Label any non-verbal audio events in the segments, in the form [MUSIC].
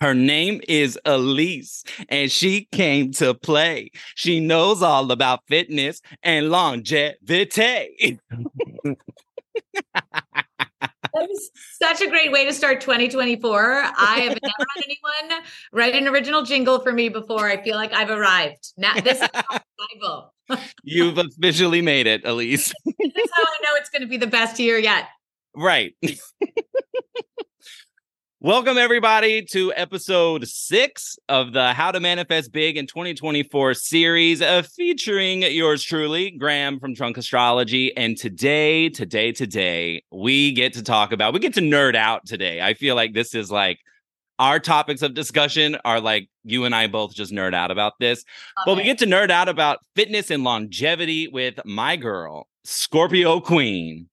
Her name is Elise, and she came to play. She knows all about fitness and longevity. That was such a great way to start 2024. I have never had anyone write an original jingle for me before. I feel like I've arrived. Now this is [LAUGHS] arrival. You've officially made it, Elise. this is how I know it's going to be the best year yet. Right. Welcome, everybody, to episode six of the How to Manifest Big in 2024 series uh, featuring yours truly, Graham from Drunk Astrology. And today, today, today, we get to talk about, we get to nerd out today. I feel like this is like our topics of discussion are like you and I both just nerd out about this. Okay. But we get to nerd out about fitness and longevity with my girl, Scorpio Queen,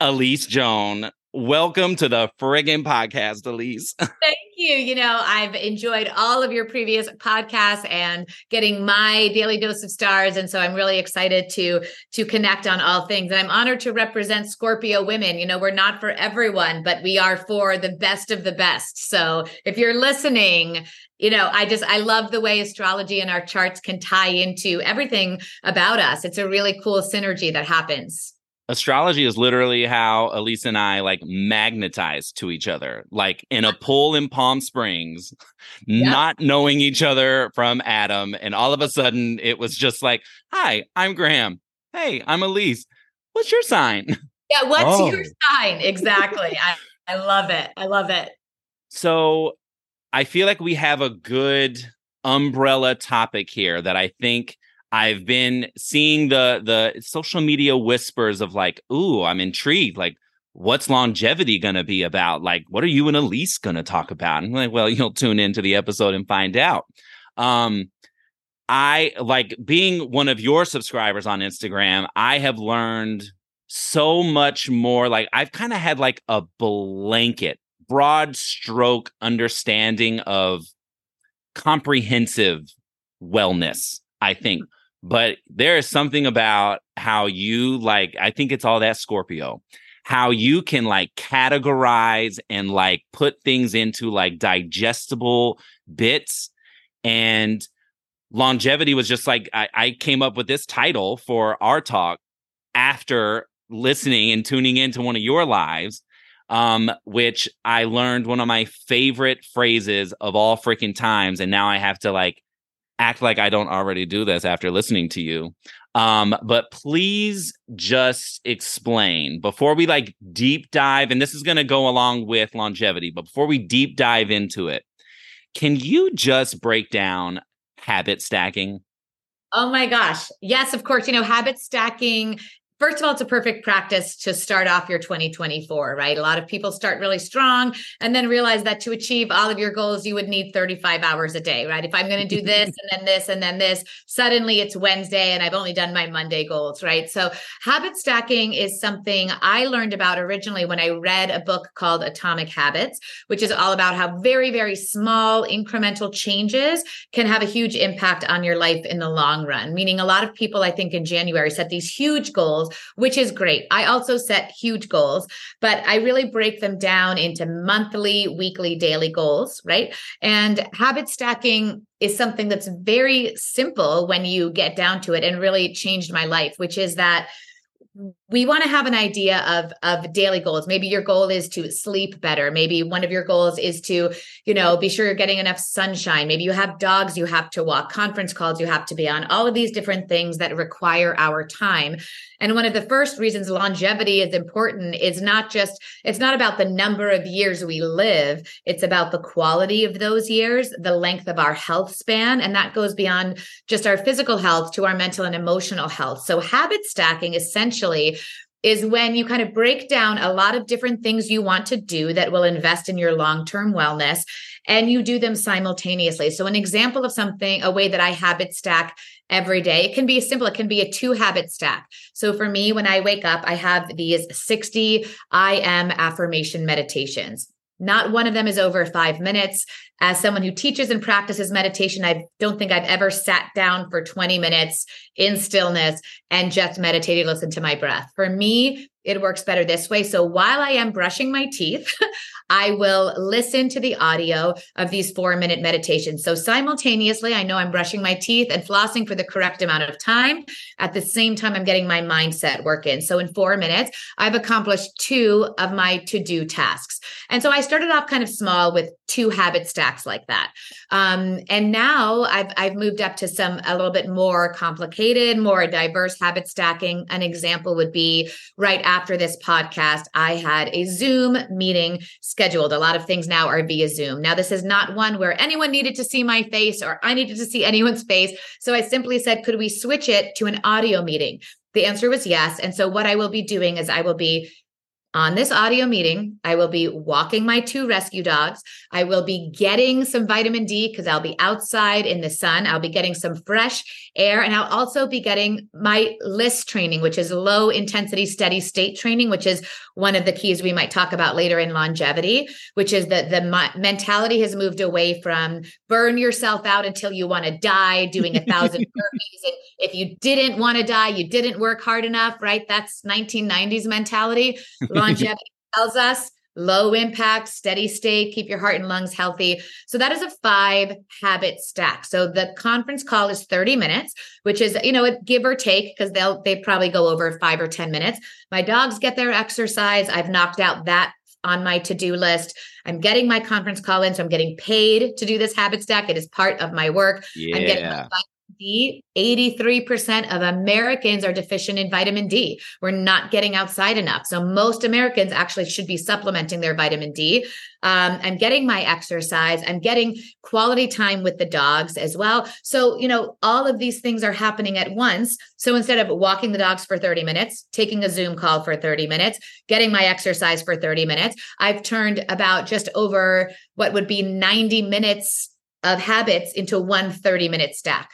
Elise Joan welcome to the friggin' podcast, Elise. [LAUGHS] Thank you. You know, I've enjoyed all of your previous podcasts and getting my daily dose of stars. And so I'm really excited to to connect on all things. And I'm honored to represent Scorpio women. You know, we're not for everyone, but we are for the best of the best. So if you're listening, you know i just i love the way astrology and our charts can tie into everything about us it's a really cool synergy that happens astrology is literally how Elise and I like magnetize to each other, like in a pool in Palm Springs, [LAUGHS] yeah. not knowing each other from Adam. And all of a sudden it was just like, Hi, I'm Graham. Hey, I'm Elise. What's your sign? Yeah, what's oh. your sign? Exactly. I, I love it. I love it. So I feel like we have a good umbrella topic here that I think I've been seeing the the social media whispers of like, ooh, I'm intrigued. Like, what's longevity gonna be about? Like, what are you and Elise gonna talk about? And I'm like, well, [LAUGHS] you'll tune into the episode and find out. Um, I like being one of your subscribers on Instagram, I have learned so much more. Like, I've kind of had like a blanket, broad stroke understanding of comprehensive wellness, I think but there is something about how you like i think it's all that scorpio how you can like categorize and like put things into like digestible bits and longevity was just like I, I came up with this title for our talk after listening and tuning into one of your lives um, which I learned one of my favorite phrases of all freaking times. And now I have to like act like I don't already do this after listening to you. Um, but please just explain before we like deep dive, and this is going to go along with longevity, but before we deep dive into it, can you just break down habit stacking? Oh my gosh. Yes, of course. You know, habit stacking First of all, it's a perfect practice to start off your 2024, right? A lot of people start really strong and then realize that to achieve all of your goals, you would need 35 hours a day, right? If I'm going to do this and then this and then this, suddenly it's Wednesday and I've only done my Monday goals, right? So, habit stacking is something I learned about originally when I read a book called Atomic Habits, which is all about how very, very small incremental changes can have a huge impact on your life in the long run. Meaning, a lot of people, I think, in January set these huge goals goals, which is great. I also set huge goals, but I really break them down into monthly, weekly, daily goals, right? And habit stacking is something that's very simple when you get down to it and really changed my life, which is that we want to have an idea of of daily goals. Maybe your goal is to sleep better. Maybe one of your goals is to you know be sure you're getting enough sunshine. Maybe you have dogs you have to walk conference calls you have to be on all of these different things that require our time. And one of the first reasons longevity is important is not just it's not about the number of years we live. It's about the quality of those years the length of our health span and that goes beyond just our physical health to our mental and emotional health. So habit stacking essentially is when you kind of break down a lot of different things you want to do that will invest in your long term wellness and you do them simultaneously. So, an example of something, a way that I habit stack every day, it can be simple, it can be a two habit stack. So, for me, when I wake up, I have these 60 I am affirmation meditations. Not one of them is over five minutes. As someone who teaches and practices meditation, I don't think I've ever sat down for 20 minutes in stillness and just meditated, listen to my breath. For me, it works better this way. So while I am brushing my teeth, [LAUGHS] I will listen to the audio of these four minute meditations. So simultaneously, I know I'm brushing my teeth and flossing for the correct amount of time. At the same time, I'm getting my mindset work in. So in four minutes, I've accomplished two of my to do tasks. And so I started off kind of small with two habit stacks like that. Um, and now I've, I've moved up to some a little bit more complicated, more diverse habit stacking. An example would be right after this podcast, I had a Zoom meeting scheduled. A lot of things now are via Zoom. Now, this is not one where anyone needed to see my face or I needed to see [LAUGHS] anyone's face. So I simply said, could we switch it to an audio meeting? The answer was yes. And so what I will be doing is I will be on this audio meeting, I will be walking my two rescue dogs. I will be getting some vitamin D because I'll be outside in the sun. I'll be getting some fresh air and I'll also be getting my LISS training, which is low intensity steady state training, which is one of the keys we might talk about later in longevity, which is that the mentality has moved away from burn yourself out until you want to die doing a thousand [LAUGHS] burpees. And if you didn't want to die, you didn't work hard enough, right? That's 1990s mentality [LAUGHS] longevity tells us low impact, steady state, keep your heart and lungs healthy. So that is a five habit stack. So the conference call is 30 minutes, which is, you know, a give or take because they'll they probably go over 5 or 10 minutes. My dogs get their exercise. I've knocked out that on my to-do list. I'm getting my conference call in, so I'm getting paid to do this habit stack. It is part of my work. Yeah. I'm getting my 83% of Americans are deficient in vitamin D. We're not getting outside enough. So, most Americans actually should be supplementing their vitamin D. Um, I'm getting my exercise. I'm getting quality time with the dogs as well. So, you know, all of these things are happening at once. So, instead of walking the dogs for 30 minutes, taking a Zoom call for 30 minutes, getting my exercise for 30 minutes, I've turned about just over what would be 90 minutes of habits into one 30 minute stack.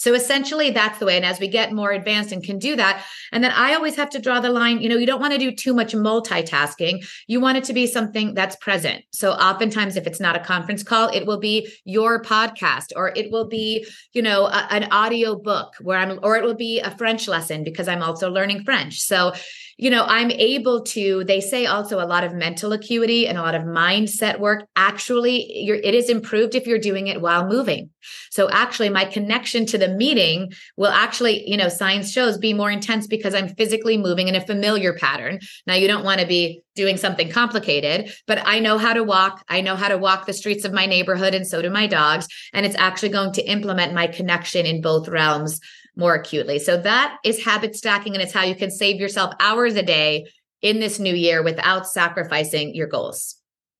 So essentially, that's the way. And as we get more advanced and can do that, and then I always have to draw the line, you know, you don't want to do too much multitasking. You want it to be something that's present. So oftentimes, if it's not a conference call, it will be your podcast or it will be, you know, a, an audio book where I'm, or it will be a French lesson because I'm also learning French. So, you know, I'm able to, they say also a lot of mental acuity and a lot of mindset work. Actually, it is improved if you're doing it while moving. So actually, my connection to the meeting will actually, you know, science shows be more intense because I'm physically moving in a familiar pattern. Now, you don't want to be doing something complicated, but I know how to walk. I know how to walk the streets of my neighborhood, and so do my dogs. And it's actually going to implement my connection in both realms more acutely. So that is habit stacking, and it's how you can save yourself hours a day in this new year without sacrificing your goals.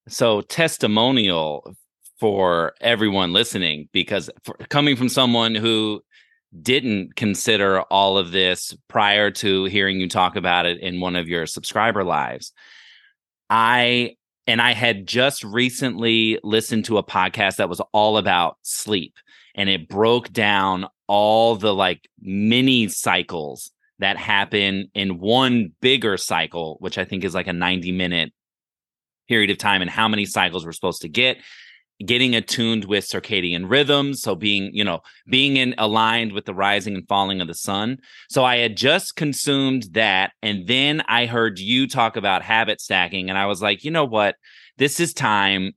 So, testimonial for everyone listening, because for, coming from someone who didn't consider all of this prior to hearing you talk about it in one of your subscriber lives, I and I had just recently listened to a podcast that was all about sleep and it broke down all the like mini cycles that happen in one bigger cycle, which I think is like a 90 minute period of time, and how many cycles we're supposed to get. Getting attuned with circadian rhythms, so being, you know, being in aligned with the rising and falling of the sun. So I had just consumed that, and then I heard you talk about habit stacking, and I was like, you know what, this is time.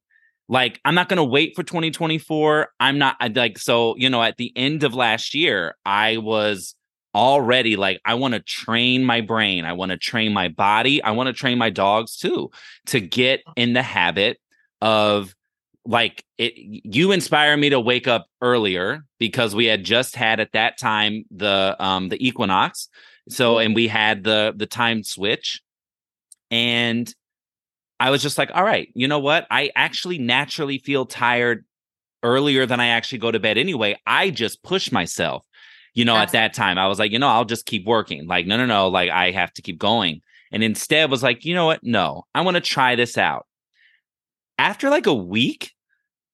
Like i'm not going to wait for 2024 i'm not I like so you know at the end of last year i was already like i want to train my brain. I want to train my body. I want to train my dogs too to get in the habit of like it you inspire me to wake up earlier because we had just had at that time the um the equinox so and we had the the time switch and I was just like, all right, you know what? I actually naturally feel tired earlier than I actually go to bed anyway. I just push myself, you know, Absolutely. at that time. I was like, you know, I'll just keep working. Like, no, no, no, like I have to keep going. And instead was like, you know what? No, I want to try this out. After like a week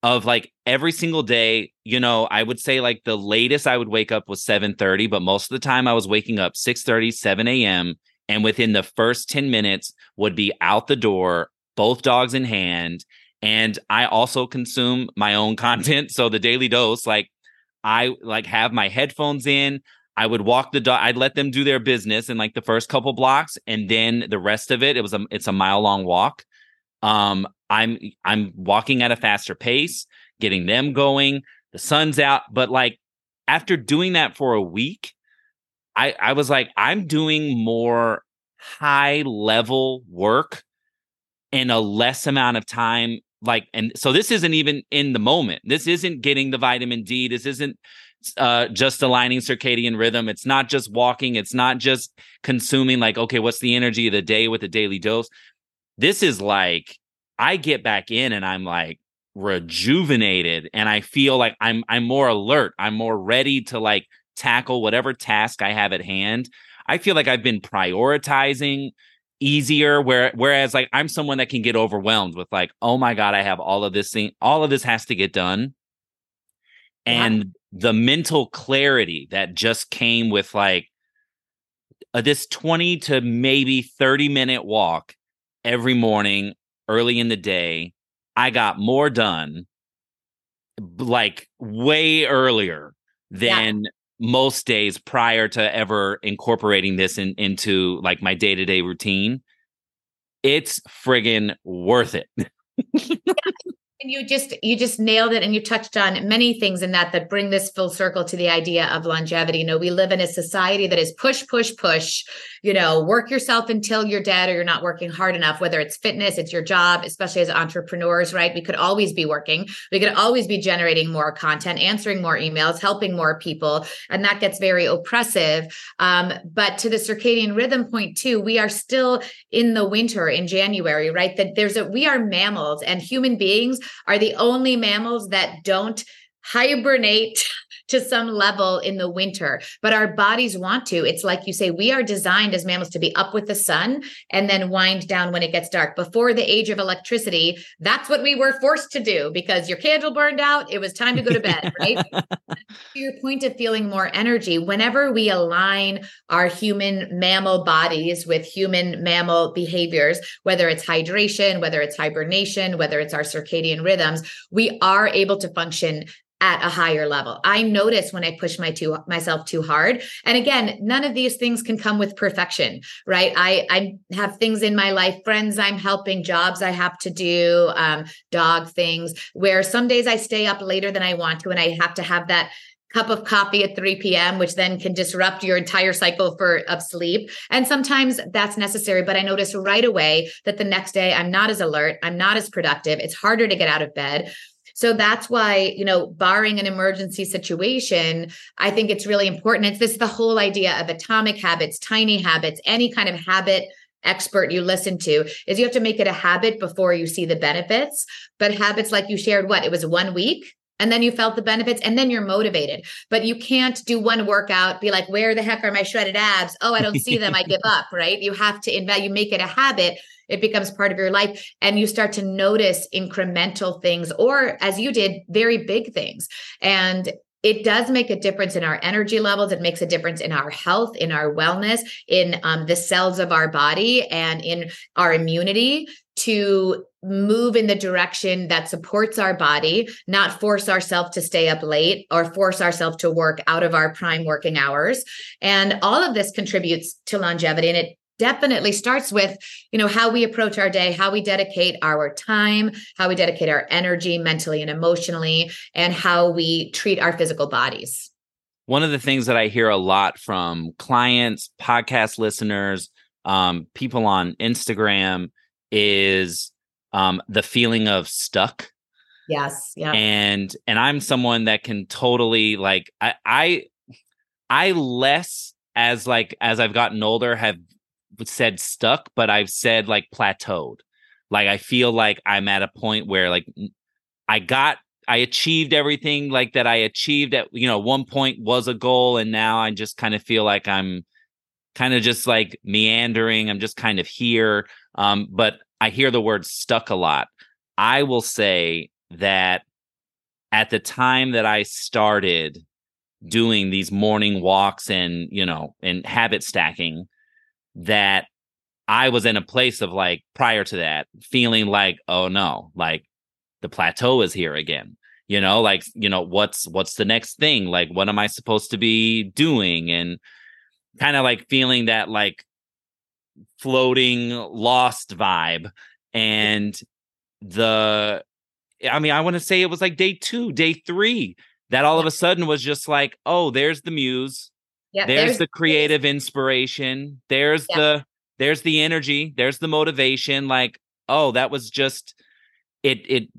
of like every single day, you know, I would say like the latest I would wake up was 7:30, but most of the time I was waking up 6:30, 7 a.m. And within the first 10 minutes would be out the door both dogs in hand. And I also consume my own [LAUGHS] content. So the daily dose, like I like have my headphones in. I would walk the dog. I'd let them do their business in like the first couple blocks, and then the rest of it, it was a it's a mile long walk. Um, I'm I'm walking at a faster pace, getting them going. The sun's out, but like after doing that for a week, I I was like, I'm doing more high level work in a less amount of time. Like, and so this isn't even in the moment. This isn't getting the vitamin D. This isn't uh, just aligning circadian rhythm. It's not just walking. It's not just consuming, like, okay, what's the energy of the day with a daily dose? This is like, I get back in and I'm like rejuvenated and I feel like I'm I'm more alert. I'm more ready to like tackle whatever task I have at hand. I feel like I've been prioritizing easier where whereas like I'm someone that can get overwhelmed with like oh my god I have all of this thing all of this has to get done and yeah. the mental clarity that just came with like uh, this 20 to maybe 30 minute walk every morning early in the day I got more done like way earlier than yeah most days prior to ever incorporating this in, into like my day-to-day routine. It's friggin worth it [LAUGHS] and you just you just nailed it and you touched on many things in that that bring this full circle to the idea of longevity. You know we live in a society that is push push push. You know work yourself until you're dead or you're not working hard enough whether it's fitness it's your job especially as entrepreneurs right? We could always be working. We could always be generating more content answering more emails helping more people and that gets very oppressive. Um, but to the circadian rhythm point too we are still in the winter in january right? That there's a we are mammals and human beings are the only mammals that don't hibernate to some level in the winter, but our bodies want to. It's like you say, we are designed as mammals to be up with the sun and then wind down when it gets dark. Before the age of electricity, that's what we were forced to do because your candle burned out. It was time to go to bed, [LAUGHS] right? to your point of feeling more energy, whenever we align our human mammal bodies with human mammal behaviors, whether it's hydration, whether it's hibernation, whether it's our circadian rhythms, we are able to function at a higher level. I notice when I push my too myself too hard. And again, none of these things can come with perfection, right? I I have things in my life, friends I'm helping, jobs I have to do, um, dog things where some days I stay up later than I want to, and I have to have that cup of coffee at 3 p.m., which then can disrupt your entire cycle for of sleep. And sometimes that's necessary. But I notice right away that the next day I'm not as alert, I'm not as productive. It's harder to get out of bed. So that's why, you know, barring an emergency situation, I think it's really important. It's this the whole idea of atomic habits, tiny habits, any kind of habit expert you listen to is you have to make it a habit before you see the benefits. But habits like you shared, what it was one week and then you felt the benefits and then you're motivated but you can't do one workout be like where the heck are my shredded abs oh i don't see them i give up [LAUGHS] right you have to invest you make it a habit it becomes part of your life and you start to notice incremental things or as you did very big things and it does make a difference in our energy levels. It makes a difference in our health, in our wellness, in um, the cells of our body, and in our immunity to move in the direction that supports our body, not force ourselves to stay up late or force ourselves to work out of our prime working hours. And all of this contributes to longevity. And it definitely starts with you know how we approach our day how we dedicate our time how we dedicate our energy mentally and emotionally and how we treat our physical bodies. One of the things that i hear a lot from clients podcast listeners um, people on instagram is um, the feeling of stuck. Yes yeah. And and i'm someone that can totally like i i i less as like as i've gotten older have said stuck, but I've said like plateaued. Like I feel like I'm at a point where like I got I achieved everything like that I achieved at you know one point was a goal and now I just kind of feel like I'm kind of just like meandering I'm just kind of here um but I hear the word stuck a lot I will say that at the time that I started doing these morning walks and you know and habit stacking that I was in a place of like prior to that feeling like, oh no, like the plateau is here again. you know like you know what's what's the next thing? Like what am i supposed to be doing? And kind of like feeling that like floating lost vibe and the i mean i want to say it was like day 2 day 3 that all of a sudden was just like oh there's the muse there's, there's the creative inspiration there's the there's the energy there's the motivation like oh that was just it it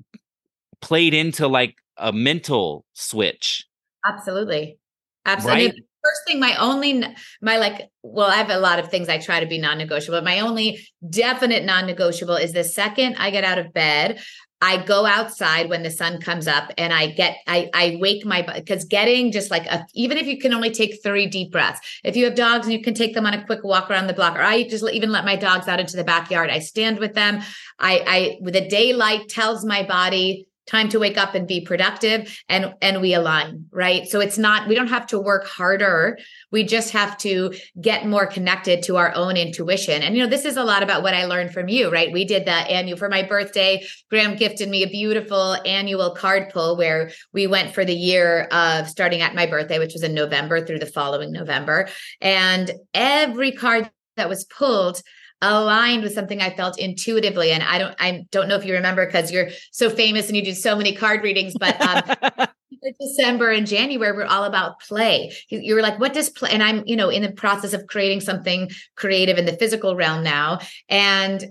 played into like a mental switch. Absolutely. Absolutely. Right? First thing, my only, my like, well, I have a lot of things I try to be non negotiable. My only definite non negotiable is the second I get out of bed, I go outside when the sun comes up and I get I I wake my because getting just like a even if you can only take three deep breaths. If you have dogs and you can take them on a quick walk around the block, or I just even let my dogs out into the backyard. I stand with them. I I the daylight tells my body time to wake up and be productive and and we align right? So it's not we don't have to work harder. We just have to get more connected to our own intuition. And you know this is a lot about what i learned from you right? We did that annual for my birthday graham gifted me a beautiful annual card pull where we went for the year of starting at my birthday which was in november through the following november. And every card that was pulled aligned with something I felt intuitively. And I don't, I don't know if you remember because you're so famous and you do so many card readings, but um, [LAUGHS] December and January were all about play. You were like, what does play? And I'm, you know, in the process of creating something creative in the physical realm now. And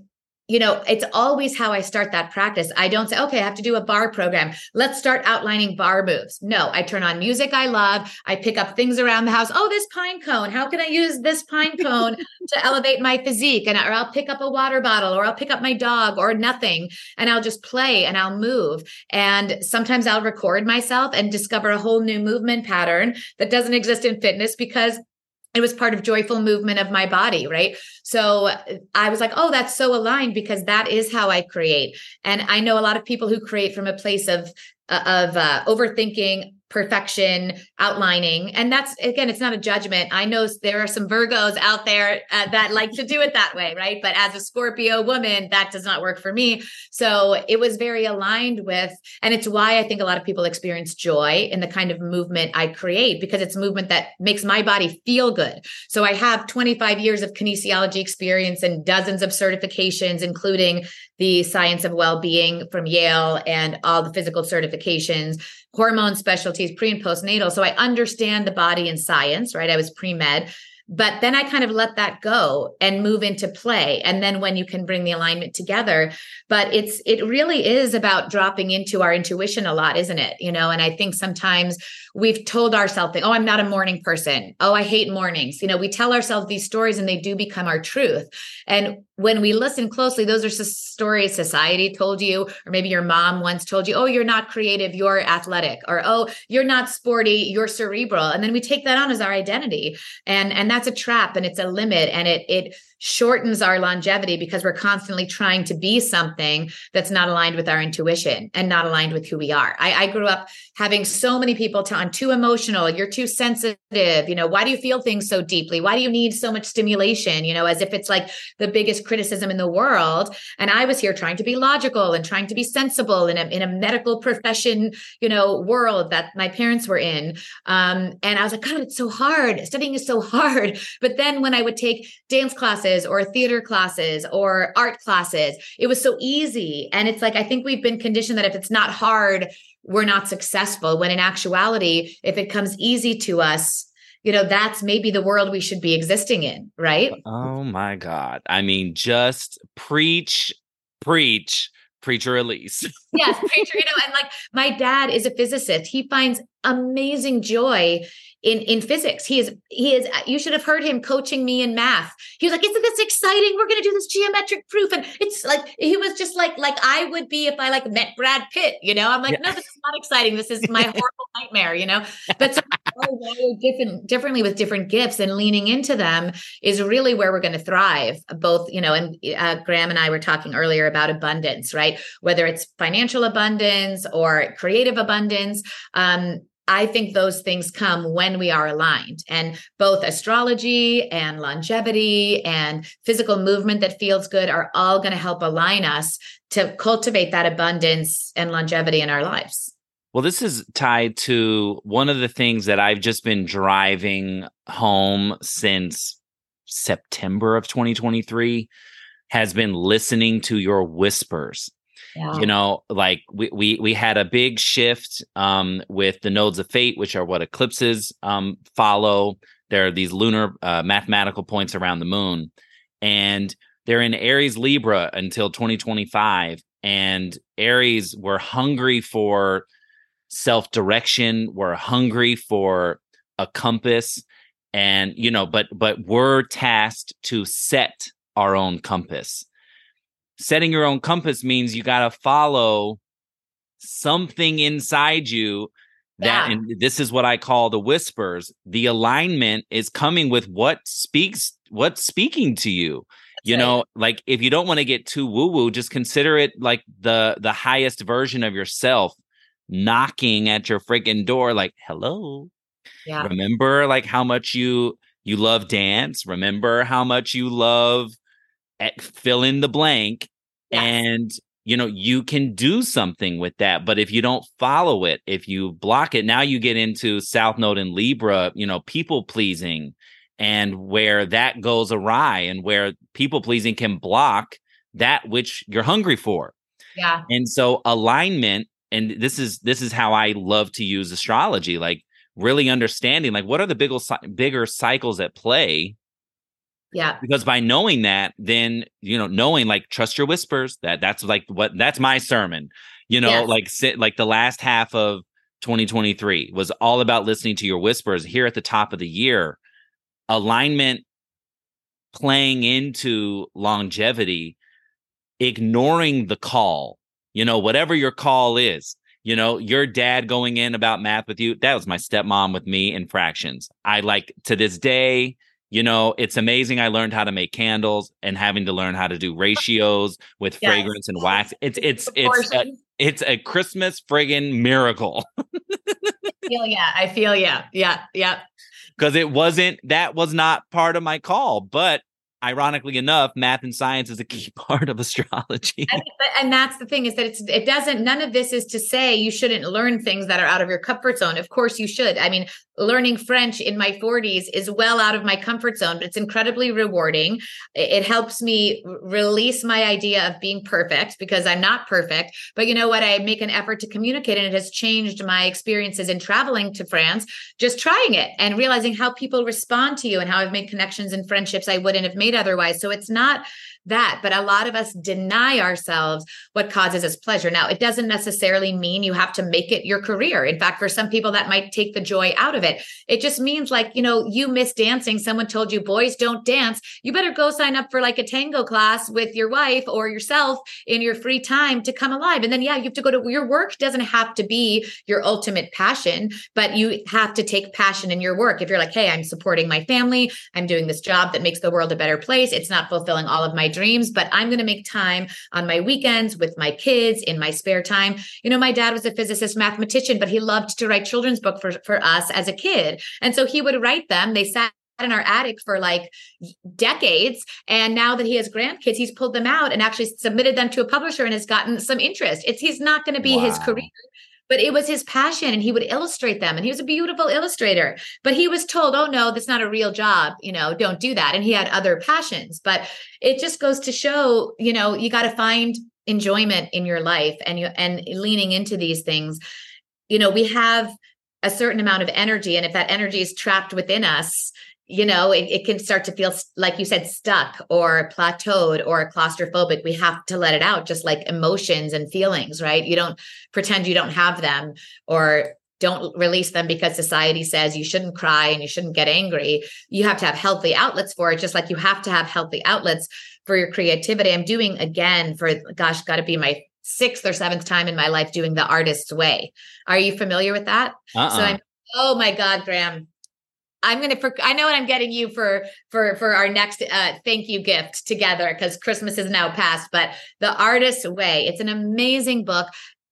you know, it's always how I start that practice. I don't say, okay, I have to do a barre program. Let's start outlining barre moves. No, I turn on music I love. I pick up things around the house. Oh, this pine cone. How can I use this pine cone to [LAUGHS] elevate my physique? And or I'll pick up a water bottle or I'll pick up my dog or nothing and I'll just play and I'll move. And sometimes I'll record myself and discover a whole new movement pattern that doesn't exist in fitness because it was part of joyful movement of my body right? So i was like oh that's so aligned because that is how i create. And i know a lot of people who create from a place of of uh, overthinking perfection outlining. And that's again it's not a judgment. I know there are some virgos out there uh, that like to do it that way right? But as a scorpio woman that does not work for me. So it was very aligned with and it's why i think a lot of people experience joy in the kind of movement i create because it's movement that makes my body feel good. So i have 25 years of kinesiology experience and dozens of certifications including the science of well-being from yale and all the physical certifications hormone specialties, pre and postnatal. So I understand the body and science, right? I was pre med. But then I kind of let that go and move into play. And then when you can bring the alignment together, but it's, it really is about dropping into our intuition a lot, isn't it? You know, and I think sometimes we've told ourselves, oh, I'm not a morning person. Oh, I hate mornings. You know, we tell ourselves these stories and they do become our truth. And when we listen closely, those are stories society told you, or maybe your mom once told you, oh, you're not creative, you're athletic, or oh, you're not sporty, you're cerebral. And then we take that on as our identity. And and that's a trap and it's a limit. And it it shortens our longevity because we're constantly trying to be something that's not aligned with our intuition and not aligned with who we are. I, I grew up having so many people tell I'm too emotional, you're too sensitive, you know, why do you feel things so deeply? Why do you need so much stimulation? You know, as if it's like the biggest criticism in the world. And I was here trying to be logical and trying to be sensible in a in a medical profession, you know, world that my parents were in. Um, and I was like, God, it's so hard. Studying is so [LAUGHS] hard. But then when I would take dance classes classes or theater classes or art classes. It was so easy. And it's like, I think we've been conditioned that if it's not hard, we're not successful. When in actuality, if it comes easy to us, you know, that's maybe the world we should be existing in, right? Oh my God. I mean, just preach, preach preacher Elise. yes, preacher, you [LAUGHS] know, and like my dad is a physicist. He finds amazing joy in in physics. He is he is you should have heard him coaching me in math. He was like, "Isn't this exciting? We're going to do this geometric proof." And it's like he was just like like I would be if I like met Brad Pitt, you know? I'm like, yeah. "No, this is not exciting. This is my [LAUGHS] horrible nightmare," you know? But so different differently with different gifts and leaning into them is really where we're going to thrive. Both, you know, and uh, Graham and I were talking earlier about abundance, right? Whether it's financial abundance or creative abundance, um, I think those things come when we are aligned. And both astrology and longevity and physical movement that feels good are all going to help align us to cultivate that abundance and longevity in our lives. Well, this is tied to one of the things that I've just been driving home since September of 2023 has been listening to your whispers. Yeah. You know, like we, we we had a big shift um, with the nodes of fate, which are what eclipses um, follow. There are these lunar uh, mathematical points around the moon, and they're in Aries Libra until 2025. And Aries were hungry for self direction. We're hungry for a compass, and you know, but but we're tasked to set our own compass. Setting your own compass means you got to follow something inside you that yeah. and this is what I call the whispers. The alignment is coming with what speaks what's speaking to you. That's you right. know, like if you don't want to get too woo woo, just consider it like the the highest version of yourself knocking at your freaking door like hello. Yeah. Remember like how much you you love dance, remember how much you love fill in the blank yes. and you know you can do something with that but if you don't follow it if you block it now you get into south node and libra you know people pleasing and where that goes awry and where people pleasing can block that which you're hungry for yeah and so alignment and this is this is how i love to use astrology like really understanding like what are the bigger bigger cycles at play yeah. Because by knowing that, then you know, knowing like trust your whispers. That that's like what that's my sermon. You know, yes. like sit like the last half of 2023 was all about listening to your whispers here at the top of the year. Alignment playing into longevity, ignoring the call, you know, whatever your call is. You know, your dad going in about math with you, that was my stepmom with me in fractions. I like to this day, you know, it's amazing. I learned how to make candles and having to learn how to do ratios with yes. fragrance and wax. It's it's it's a, it's a Christmas friggin' miracle. feel [LAUGHS] yeah, I feel yeah, yeah, yeah. Because it wasn't that was not part of my call, but ironically enough, math and science is a key [LAUGHS] part of astrology. And, and, that's the thing is that it's it doesn't none of this is to say you shouldn't learn things that are out of your comfort zone. Of course you should. I mean, learning French in my 40s is well out of my comfort zone, but it's incredibly rewarding. It helps me release my idea of being perfect because I'm not perfect. But you know what? I make an effort to communicate, and it has changed my experiences in traveling to France, just trying it and realizing how people respond to you and how I've made connections and friendships I wouldn't have made otherwise. So it's not that. But a lot of us deny ourselves what causes us pleasure. Now, it doesn't necessarily mean you have to make it your career. In fact, for some people, that might take the joy out of it. It just means like, you know, you miss dancing. Someone told you boys don't dance. You better go sign up for like a tango class with your wife or yourself in your free time to come alive. And then, yeah, you have to go to your work doesn't have to be your ultimate passion, but you have to take passion in your work. If you're like, hey, I'm supporting my family, I'm doing this job that makes the world a better place. It's not fulfilling all of my dreams, but I'm going to make time on my weekends with my kids in my spare time. You know, my dad was a physicist, mathematician, but he loved to write children's book for, for us as a kid. And so he would write them. They sat in our attic for like decades. And now that he has grandkids, he's pulled them out and actually submitted them to a publisher and has gotten some interest. It's he's not going to be wow. his career but it was his passion and he would illustrate them and he was a beautiful illustrator. But he was told oh no that's not a real job you know don't do that and he had other passions. But it just goes to show you know you got to find enjoyment in your life and you and leaning into these things. You know we have a certain amount of energy and if that energy is trapped within us you know, it, it, can start to feel like you said, stuck or plateaued or claustrophobic. We have to let it out, just like emotions and feelings, right? You don't pretend you don't have them or don't release them because society says you shouldn't cry and you shouldn't get angry. You have to have healthy outlets for it, just like you have to have healthy outlets for your creativity. I'm doing again for, gosh, got to be my sixth or seventh time in my life doing the artist's way. Are you familiar with that? Uh-uh. So I'm, oh my God, Graham I'm gonna. I know what I'm getting you for for for our next uh, thank you gift together because Christmas is now past. But the Artist's Way. It's an amazing book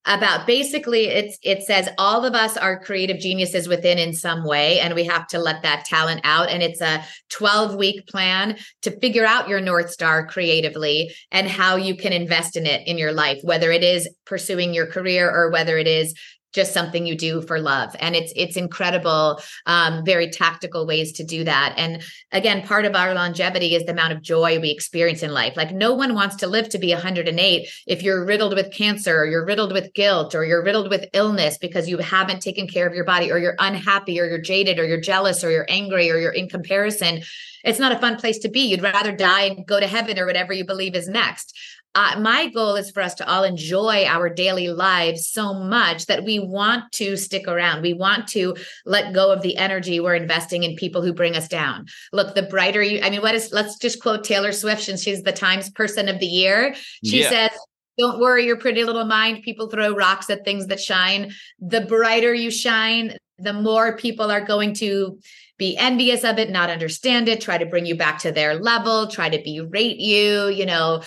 about basically it's it says all of us are creative geniuses within in some way and we have to let that talent out and it's a 12 week plan to figure out your north star creatively and how you can invest in it in your life whether it is pursuing your career or whether it is just something you do for love. And it's it's incredible um, very tactical ways to do that. And again part of our longevity is the amount of joy we experience in life. Like no one wants to live to be 108 if you're riddled with cancer or you're riddled with guilt or you're riddled with illness because you haven't taken care of your body or you're unhappy or you're jaded or you're jealous or you're angry or you're in comparison. It's not a fun place to be. You'd rather die and go to heaven or whatever you believe is next uh, my goal is for us to all enjoy our daily lives so much that we want to stick around. We want to let go of the energy we're investing in people who bring us down. Look, the brighter you, I mean, what is, let's just quote Taylor Swift, since she's the Times person of the year. She yeah. says, don't worry your pretty little mind. People throw rocks at things that shine. The brighter you shine, the more people are going to be envious of it, not understand it, try to bring you back to their level, try to berate you, you know,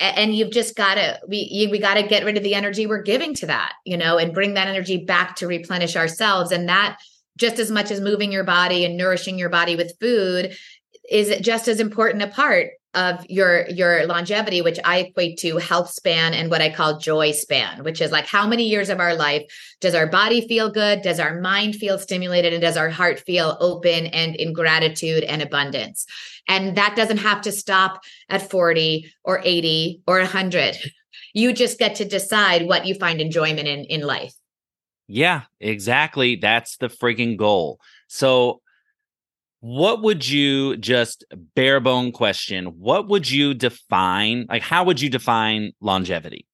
and you've just got to we we got to get rid of the energy we're giving to that you know and bring that energy back to replenish ourselves. And that just as much as moving your body and nourishing your body with food is just as important a part of your your longevity which i equate to health span and what i call joy span which is like how many years of our life does our body feel good? Does our mind feel stimulated? And does our heart feel open and in gratitude and abundance? And that doesn't have to stop at 40 or 80 or 100 you just get to decide what you find enjoyment in in life. Yeah exactly. That's the freaking goal. So what would you just bare bone question what would you define like how would you define longevity?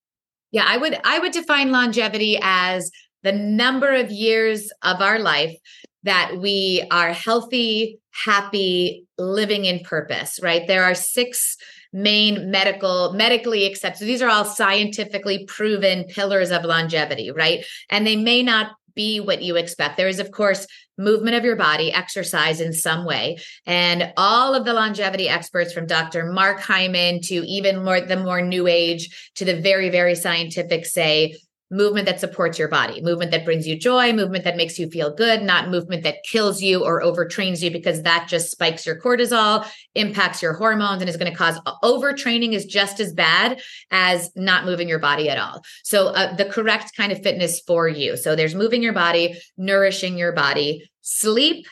Yeah i would i would define longevity as the number of years of our life that we are healthy happy living in purpose right? There are six main medical medically accepted so these are all scientifically proven pillars of longevity right? And they may not be what you expect. There is, of course, movement of your body, exercise in some way. And all of the longevity experts from Dr. Mark Hyman to even more the more new age to the very, very scientific say movement that supports your body, movement that brings you joy, movement that makes you feel good, not movement that kills you or overtrains you because that just spikes your cortisol, impacts your hormones, and is going to cause overtraining is just as bad as not moving your body at all. So uh, the correct kind of fitness for you. So there's moving your body, nourishing your body, sleep.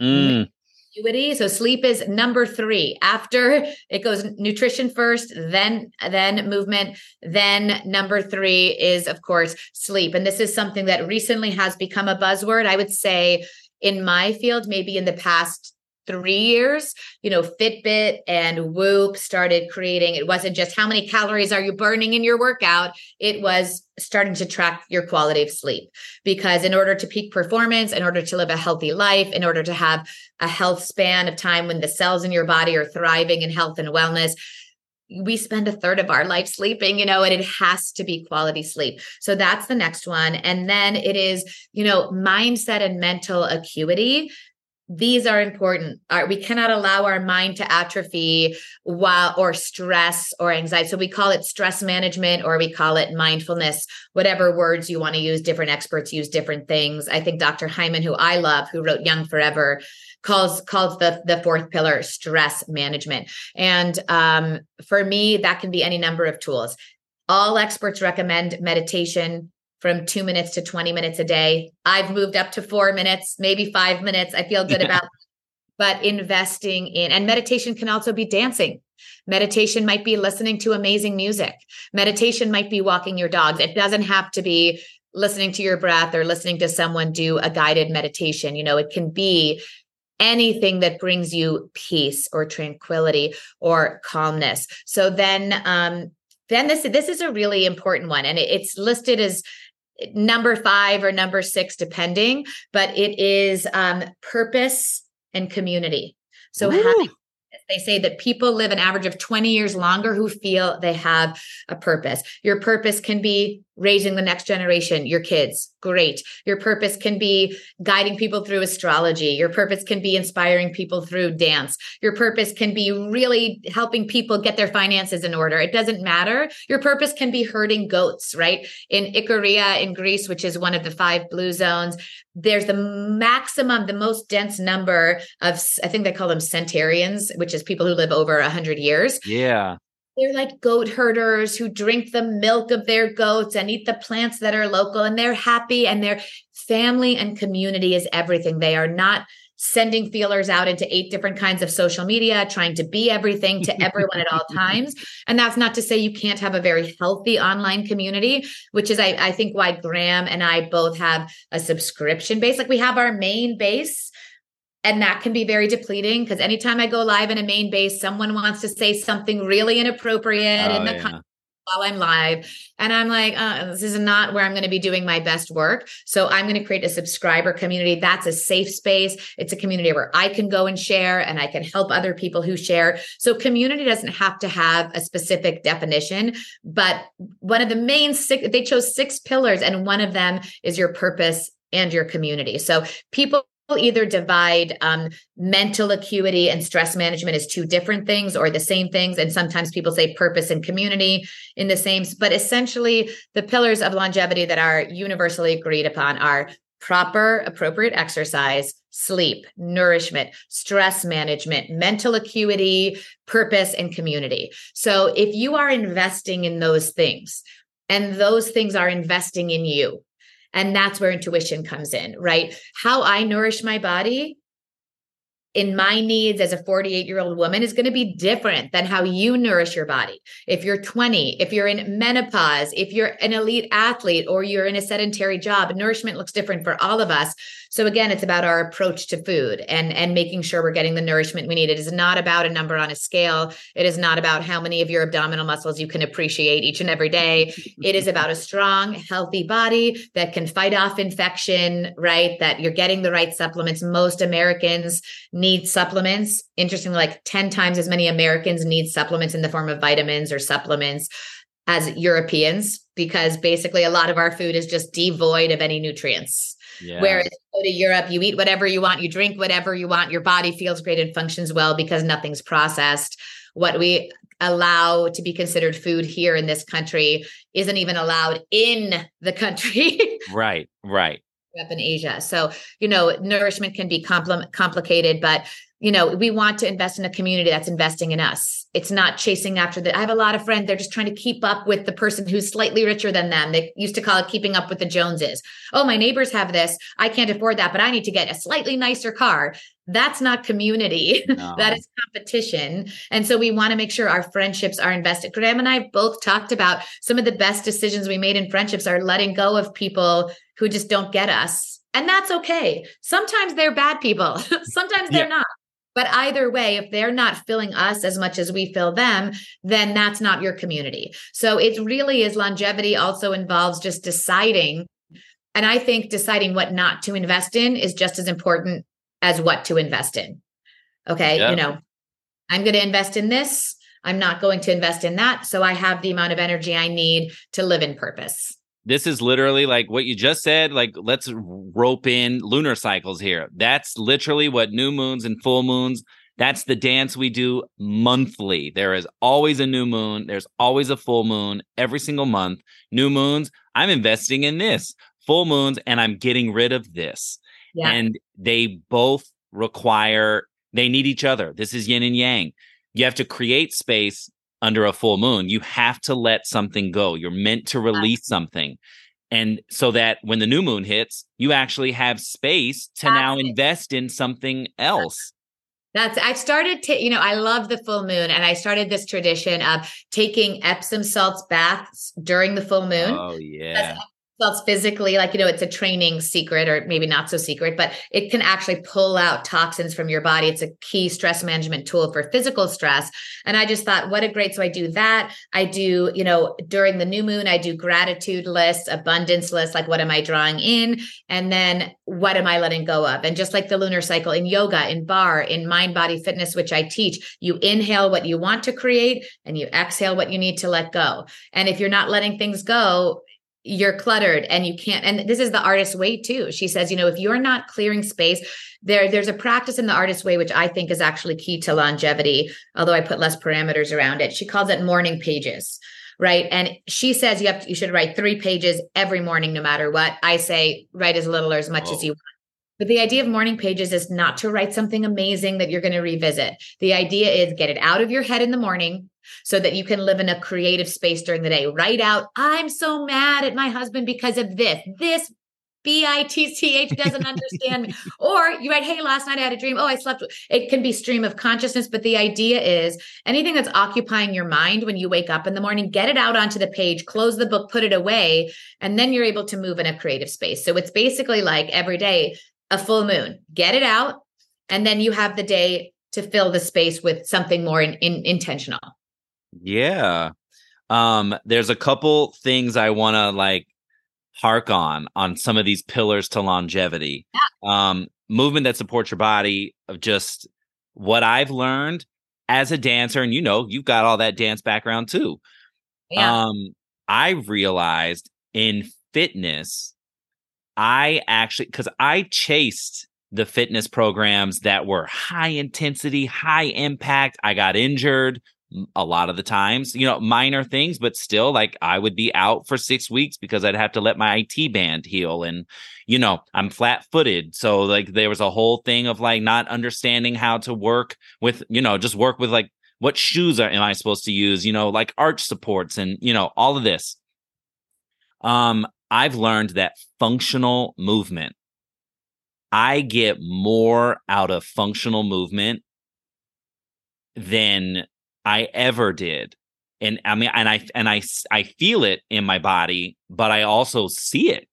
Mm So sleep is number three. After it goes nutrition first, then then movement, then number three is of course sleep. And this is something that recently has become a buzzword. I would say in my field, maybe in the past three years, you know, Fitbit and Whoop started creating. It wasn't just how many calories are you burning in your workout, it was starting to track your quality of sleep. Because in order to peak performance, in order to live a healthy life, in order to have a health span of time when the cells in your body are thriving in health and wellness, we spend a third of our life sleeping, you know, and it has to be quality sleep. So that's the next one. And then it is, you know, mindset and mental acuity these are important. we cannot allow our mind to atrophy while or stress or anxiety. So we call it stress management or we call it mindfulness, whatever words you want to use. Different experts use different things. I think Dr. Hyman, who I love, who wrote Young Forever, calls calls the the fourth pillar stress management. And um, for me, that can be any number of tools. All experts recommend meditation, from two minutes to 20 minutes a day. I've moved up to four minutes, maybe five minutes. I feel good about but investing in and meditation can also be dancing. Meditation might be listening to amazing music. Meditation might be walking your dogs. It doesn't have to be listening to your breath or listening to someone do a guided meditation. You know, it can be anything that brings you peace or tranquility or calmness. So then um then this this is a really important one and it's listed as number five or number six, depending, but it is um, purpose and community. So having they say that people live an average of 20 years longer who feel they have a purpose. Your purpose can be raising the next generation, your kids. Great. Your purpose can be guiding people through astrology. Your purpose can be inspiring people through dance. Your purpose can be really helping people get their finances in order. It doesn't matter. Your purpose can be herding goats, right? In Ikaria in Greece, which is one of the five blue zones, there's the maximum, the most dense number of, I think they call them centenarians, which is people who live over 100 years. Yeah they're like goat herders who drink the milk of their goats and eat the plants that are local and they're happy and their family and community is everything. They are not sending feelers out into eight different kinds of social media, trying to be everything to [LAUGHS] everyone at all times. And that's not to say you can't have a very healthy online community, which is, I, I think, why Graham and I both have a subscription base. Like we have our main base. And that can be very depleting because anytime I go live in a main base, someone wants to say something really inappropriate oh, in the yeah while I'm live. And I'm like, uh, this is not where I'm going to be doing my best work. So I'm going to create a subscriber community. That's a safe space. It's a community where I can go and share and I can help other people who share. So community doesn't have to have a specific definition, but one of the main six, they chose six pillars and one of them is your purpose and your community. So people either divide um, mental acuity and stress management as two different things or the same things. And sometimes people say purpose and community in the same, but essentially the pillars of longevity that are universally agreed upon are proper, appropriate exercise, sleep, nourishment, stress management, mental acuity, purpose, and community. So if you are investing in those things, and those things are investing in you, and that's where intuition comes in, right? How I nourish my body in my needs as a 48 year old woman is going to be different than how you nourish your body. If you're 20, if you're in menopause, if you're an elite athlete or you're in a sedentary job, nourishment looks different for all of us. So again, it's about our approach to food and and making sure we're getting the nourishment we need. It is not about a number on a scale. It is not about how many of your abdominal muscles you can appreciate each and every day. it is about a strong, healthy body that can fight off infection, right? That you're getting the right supplements. Most Americans need supplements. Interestingly, like 10 times as many Americans need supplements in the form of vitamins or supplements as Europeans because basically a lot of our food is just devoid of any nutrients. Yeah. Whereas you go to Europe, you eat whatever you want, you drink whatever you want, your body feels great and functions well because nothing's processed. What we allow to be considered food here in this country isn't even allowed in the country. [LAUGHS] right, right. Up in Asia. So, you know, nourishment can be compl- complicated, but you know, we want to invest in a community that's investing in us. It's not chasing after the. I have a lot of friends, they're just trying to keep up with the person who's slightly richer than them. They used to call it keeping up with the Joneses. Oh, my neighbors have this. I can't afford that, but I need to get a slightly nicer car. That's not community. [LAUGHS] No. that is competition. And so we want to make sure our friendships are invested. Graham and I both talked about some of the best decisions we made in friendships are letting go of people who just don't get us. And that's okay. Sometimes they're bad people. [LAUGHS] Sometimes they're yeah. not. But either way, if they're not filling us as much as we fill them, then that's not your community. So it really is longevity also involves just deciding. And I think deciding what not to invest in is just as important as what to invest in. Okay. Yeah. You know, I'm going to invest in this. I'm not going to invest in that. So I have the amount of energy I need to live in purpose this is literally like what you just said like let's rope in lunar cycles here. That's literally what new moons and full moons that's the dance we do monthly. There is always a new moon there's always a full moon every single month. New moons i'm investing in this. Full moons and i'm getting rid of this. Yeah. and they both require they need each other. This is yin and yang. You have to create space under a full moon. You have to let something go. You're meant to release something. And so that when the new moon hits, you actually have space to now invest in something else. That's I've started to, you know, I love the full moon and I started this tradition of taking Epsom salts baths during the full moon. Oh yeah felt physically like you know it's a training secret or maybe not so secret but it can actually pull out toxins from your body. It's a key stress management tool for physical stress. And i just thought what a great so i do that. I do you know during the new moon i do gratitude lists abundance lists like what am i drawing in? And then what am i letting go of? And just like the lunar cycle in yoga in barre in mind body fitness which i teach you inhale what you want to create and you exhale what you need to let go. And if you're not letting things go you're cluttered and you can't and this is the artist's way too. She says you know if you're not clearing space there there's a practice in the artist way which i think is actually key to longevity although i put less parameters around it. She calls it morning pages right? And she says you have to, you should write three pages every morning no matter what. I say write as little or as much as oh. you want But the idea of morning pages is not to write something amazing that you're going to revisit. The idea is get it out of your head in the morning so that you can live in a creative space during the day. Write out, I'm so mad at my husband because of this. This B I T C H doesn't understand me. [LAUGHS] Or you write, Hey, last night I had a dream. Oh, I slept. It can be stream of consciousness, but the idea is anything that's occupying your mind when you wake up in the morning, get it out onto the page, close the book, put it away, and then you're able to move in a creative space. So it's basically like every day, a full moon, get it out, and then you have the day to fill the space with something more in, in, intentional. Yeah. Um, there's a couple things I want to like hark on on some of these pillars to longevity. Yeah. Um, movement that supports your body of just what I've learned as a dancer, and you know, you've got all that dance background too. Yeah. Um, I realized in fitness, I actually because I chased the fitness programs that were high intensity, high impact. I got injured a lot of the times, you know, minor things, but still, like I would be out for six weeks because I'd have to let my IT band heal. And, you know, I'm flat footed. So, like, there was a whole thing of like not understanding how to work with, you know, just work with like what shoes are, am I supposed to use, you know, like arch supports and, you know, all of this. Um, I've learned that functional movement, I get more out of functional movement than I ever did. And I mean, and I and I I feel it in my body, but I also see it.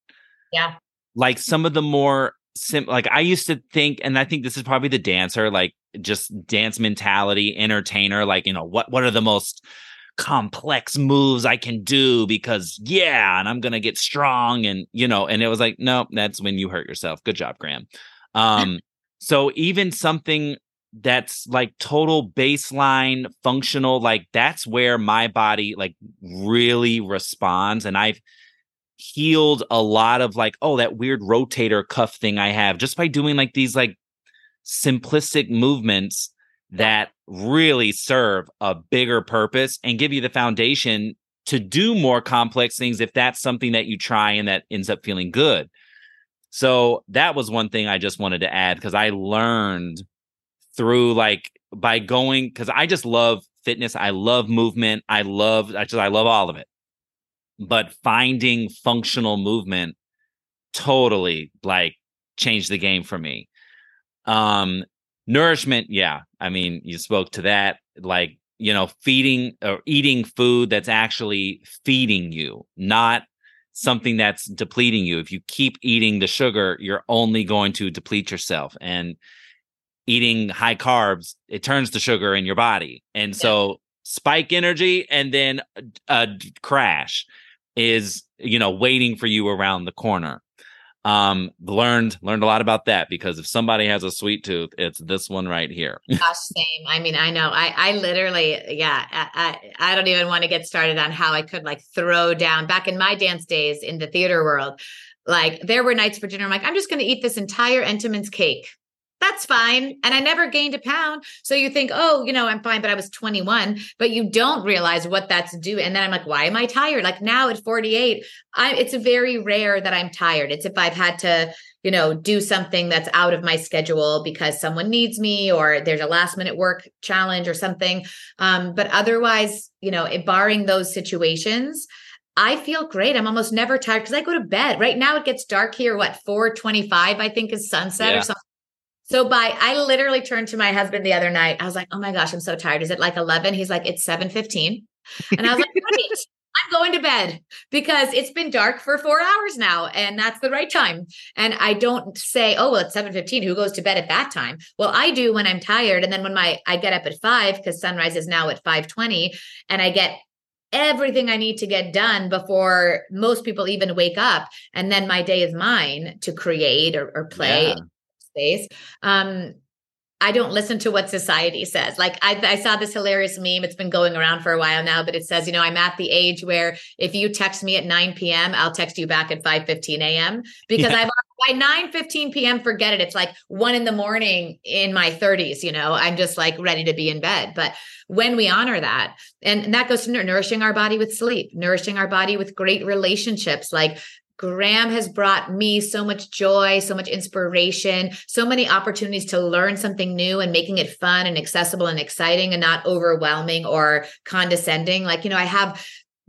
Yeah. Like some of the more sim like I used to think, and I think this is probably the dancer, like just dance mentality, entertainer, like, you know, what what are the most complex moves I can do because yeah, and I'm gonna get strong and you know, and it was like, no, that's when you hurt yourself. Good job, Graham. Um, so even something that's like total baseline functional like that's where my body like really responds and i've healed a lot of like oh that weird rotator cuff thing i have just by doing like these like simplistic movements that really serve a bigger purpose and give you the foundation to do more complex things if that's something that you try and that ends up feeling good so that was one thing i just wanted to add because i learned through like by going because I just love fitness. I love movement. I love I just I love all of it. But finding functional movement totally like changed the game for me. Um nourishment, yeah. I mean, you spoke to that like, you know, feeding or eating food that's actually feeding you, not something that's depleting you. If you keep eating the sugar, you're only going to deplete yourself. And eating high carbs, it turns to sugar in your body. And so yeah. spike energy and then a crash is, you know, waiting for you around the corner. Um, learned learned a lot about that because if somebody has a sweet tooth, it's this one right here. [LAUGHS] Gosh, same. I mean, I know. I I literally, yeah. I, I I don't even want to get started on how I could like throw down back in my dance days in the theater world. Like there were nights for dinner. I'm like, I'm just going to eat this entire Entenmann's cake that's fine. And I never gained a pound. So you think, oh, you know, I'm fine, but I was 21, but you don't realize what that's doing. And then I'm like, why am I tired? Like now at 48, I it's very rare that I'm tired. It's if I've had to, you know, do something that's out of my schedule because someone needs me or there's a last minute work challenge or something. Um, but otherwise, you know, barring those situations, I feel great. I'm almost never tired because I go to bed. Right now it gets dark here, what, 425, I think is sunset yeah. or something so by I literally turned to my husband the other night. I was like, "Oh my gosh, I'm so tired. Is it like 11?" He's like, "It's 7:15." And I was like, "Great. [LAUGHS] I'm going to bed because it's been dark for 4 hours now and that's the right time." And I don't say, "Oh, well, it's 7:15. Who goes to bed at that time?" Well, I do when I'm tired and then when my I get up at 5 cuz sunrise is now at 5:20 and I get everything I need to get done before most people even wake up. And then my day is mine to create or, or play. Yeah space. Um, I don't listen to what society says. Like I, I, saw this hilarious meme. It's been going around for a while now, but it says, you know, I'm at the age where if you text me at 9 p.m., I'll text you back at 5 15 a.m. [LAUGHS] because yeah. I've by 9 15 p.m. forget it. It's like one in the morning in my 30s, you know, I'm just like ready to be in bed. But when we honor that, and, and that goes to nourishing our body with sleep, nourishing our body with great relationships, like Graham has brought me so much joy, so much inspiration, so many opportunities to learn something new and making it fun and accessible and exciting and not overwhelming or condescending. Like, you know, I have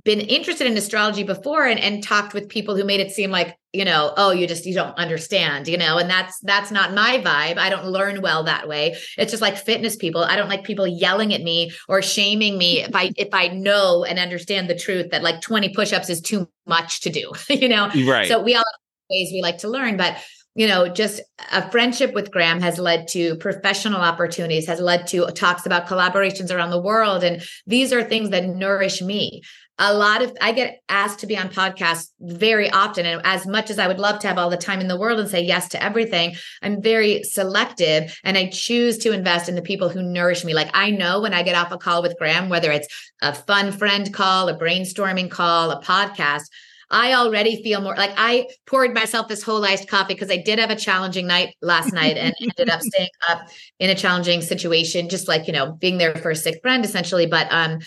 been interested in astrology before and, and talked with people who made it seem like you know oh you just you don't understand you know and that's that's not my vibe. I don't learn well that way. It's just like fitness people. I don't like people yelling at me or shaming me if i if i know and understand the truth that like 20 push-ups is too much to do [LAUGHS] you know? Right. So we all have ways we like to learn but you know, just a friendship with Graham has led to professional opportunities, has led to talks about collaborations around the world. And these are things that nourish me a lot of I get asked to be on podcasts very often. And as much as I would love to have all the time in the world and say yes to everything, I'm very selective and I choose to invest in the people who nourish me. Like I know when I get off a call with Graham, whether it's a fun friend call, a brainstorming call, a podcast, I already feel more like I poured myself this whole iced coffee because I did have a challenging night last night and [LAUGHS] ended up staying up in a challenging situation, just like, you know, being there for a sick friend essentially. But um,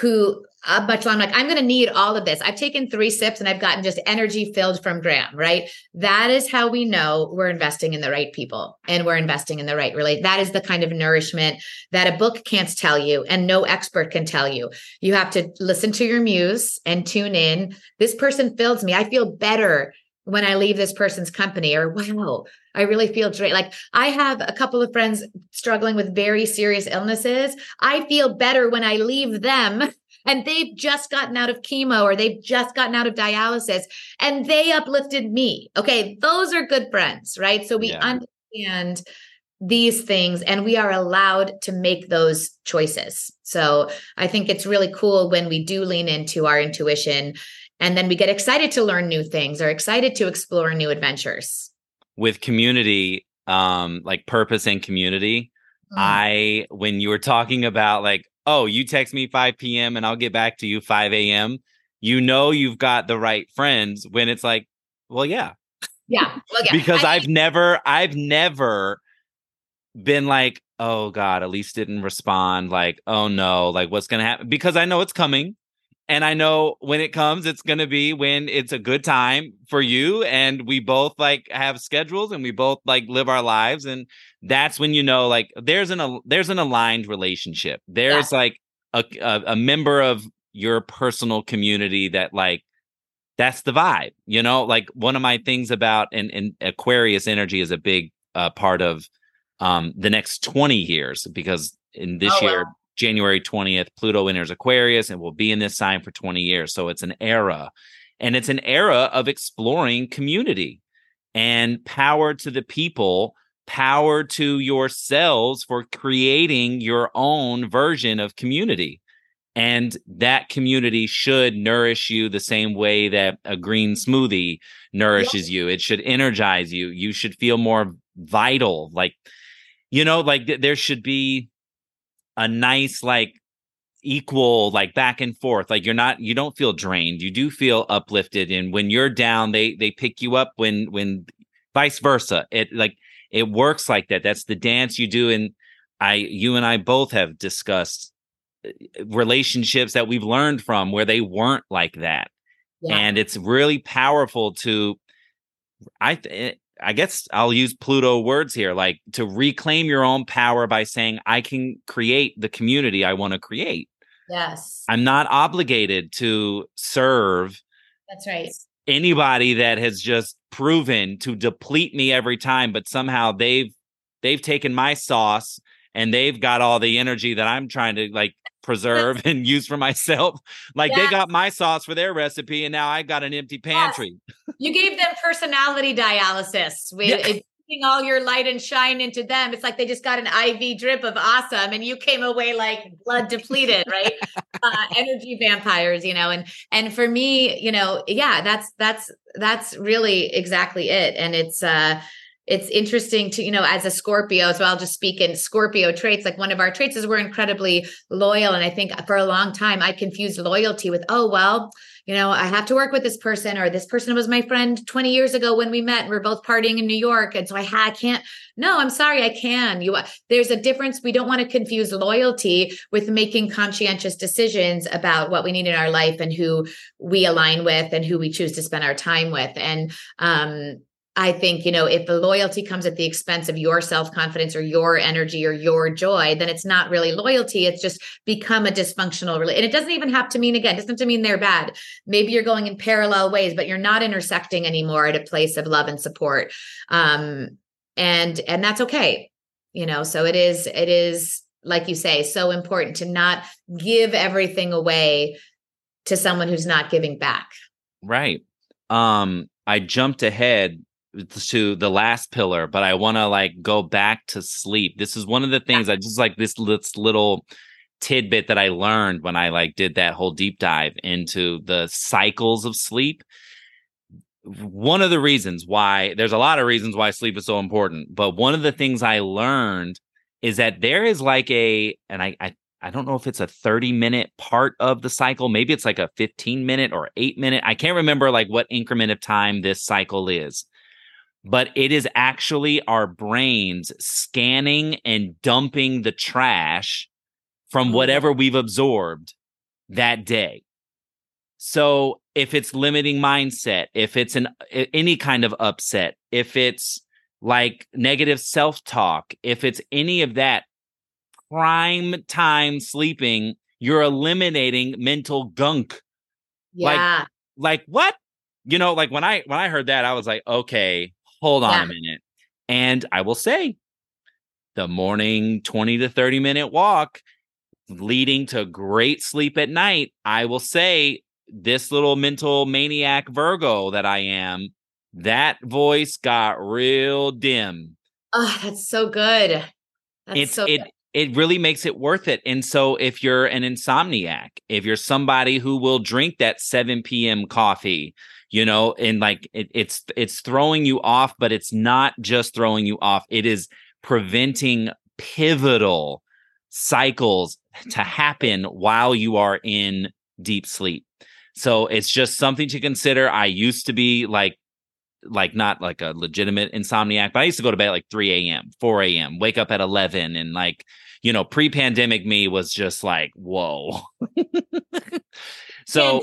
who Uh, a bunch I'm like, I'm going to need all of this. I've taken three sips and I've gotten just energy filled from Graham, right? That is how we know we're investing in the right people and we're investing in the right relate. That is the kind of nourishment that a book can't tell you and no expert can tell you. You have to listen to your muse and tune in. This person fills me. I feel better when I leave this person's company, or wow, I really feel great. Like I have a couple of friends struggling with very serious illnesses. I feel better when I leave them and they've just gotten out of chemo or they've just gotten out of dialysis and they uplifted me. Okay, those are good friends, right? So we yeah. understand these things and we are allowed to make those choices. So I think it's really cool when we do lean into our intuition and then we get excited to learn new things or excited to explore new adventures with community um like purpose and community mm. i when you were talking about like oh you text me 5 p.m and i'll get back to you 5 a.m you know you've got the right friends when it's like well yeah yeah, well, yeah. because I, i've never i've never been like oh god elise didn't respond like oh no like what's gonna happen because i know it's coming and I know when it comes, it's going to be when it's a good time for you. And we both like have schedules and we both like live our lives. And that's when you know, like, there's an, there's an aligned relationship. There's yeah. like a, a, a member of your personal community that like, that's the vibe, you know, like one of my things about and, and Aquarius energy is a big uh, part of um, the next 20 years because in this oh, year, wow January 20th, Pluto enters Aquarius and will be in this sign for 20 years. So it's an era. And it's an era of exploring community and power to the people, power to yourselves for creating your own version of community. And that community should nourish you the same way that a green smoothie nourishes you. It should energize you. You should feel more vital. Like, you know, like th- there should be a nice like equal like back and forth like you're not you don't feel drained you do feel uplifted and when you're down they they pick you up when when vice versa it like it works like that that's the dance you do and i you and i both have discussed uh, relationships that we've learned from where they weren't like that yeah. and it's really powerful to i th- I guess I'll use Pluto words here, like to reclaim your own power by saying, I can create the community I want to create. Yes. I'm not obligated to serve. That's right. Anybody that has just proven to deplete me every time, but somehow they've they've taken my sauce and they've got all the energy that I'm trying to like preserve [LAUGHS] and use for myself. Like they got my sauce for their recipe, and now I got an empty pantry. Yes. You gave them personality dialysis. We, [LAUGHS] yeah. All your light and shine into them. It's like they just got an IV drip of awesome, and you came away like blood depleted, right? [LAUGHS] uh, energy vampires, you know. And and for me, you know, yeah, that's that's that's really exactly it. And it's uh it's interesting to, you know, as a Scorpio, so I'll just speak in Scorpio traits. Like one of our traits is we're incredibly loyal. And I think for a long time, I confused loyalty with, oh, well, you know, I have to work with this person, or this person was my friend 20 years ago when we met and we're both partying in New York. And so I, I can't, no, I'm sorry, I can. You, there's a difference. We don't want to confuse loyalty with making conscientious decisions about what we need in our life and who we align with and who we choose to spend our time with. And, um, I think, you know, if the loyalty comes at the expense of your self confidence or your energy or your joy, then it's not really loyalty. It's just become a dysfunctional relationship. And it doesn't even have to mean, again, doesn't have to mean they're bad. Maybe you're going in parallel ways, but you're not intersecting anymore at a place of love and support. Um, and, and that's okay. You know, so it is, it is, like you say, so important to not give everything away to someone who's not giving back. Right. Um, I jumped ahead to the last pillar, but I want to like go back to sleep. This is one of the things I just like this, this little tidbit that I learned when I like did that whole deep dive into the cycles of sleep. One of the reasons why there's a lot of reasons why sleep is so important, but one of the things I learned is that there is like a, and I, I I don't know if it's a 30 minute part of the cycle. Maybe it's like a 15 minute or eight minute. I can't remember like what increment of time this cycle is but it is actually our brains scanning and dumping the trash from mm-hmm. whatever we've absorbed that day. So if it's limiting mindset, if it's an any kind of upset, if it's like negative self-talk, if it's any of that prime time sleeping, you're eliminating mental gunk. Yeah. Like, like what? You know, like when I when I heard that, I was like, okay, hold on yeah. a minute. And I will say, the morning 20 to 30 minute walk leading to great sleep at night, I will say, this little mental maniac Virgo that I am, that voice got real dim. Oh, that's so good. That's it's so it good. it really makes it worth it. And so if you're an insomniac, if you're somebody who will drink that 7 p.m. coffee, you know and like it, it's it's throwing you off but it's not just throwing you off. It is preventing pivotal cycles to happen while you are in deep sleep. So it's just something to consider. I used to be like like not like a legitimate insomniac but i used to go to bed like 3 a.m 4 a.m wake up at 11 and like you know pre-pandemic me was just like whoa. [LAUGHS] [LAUGHS] So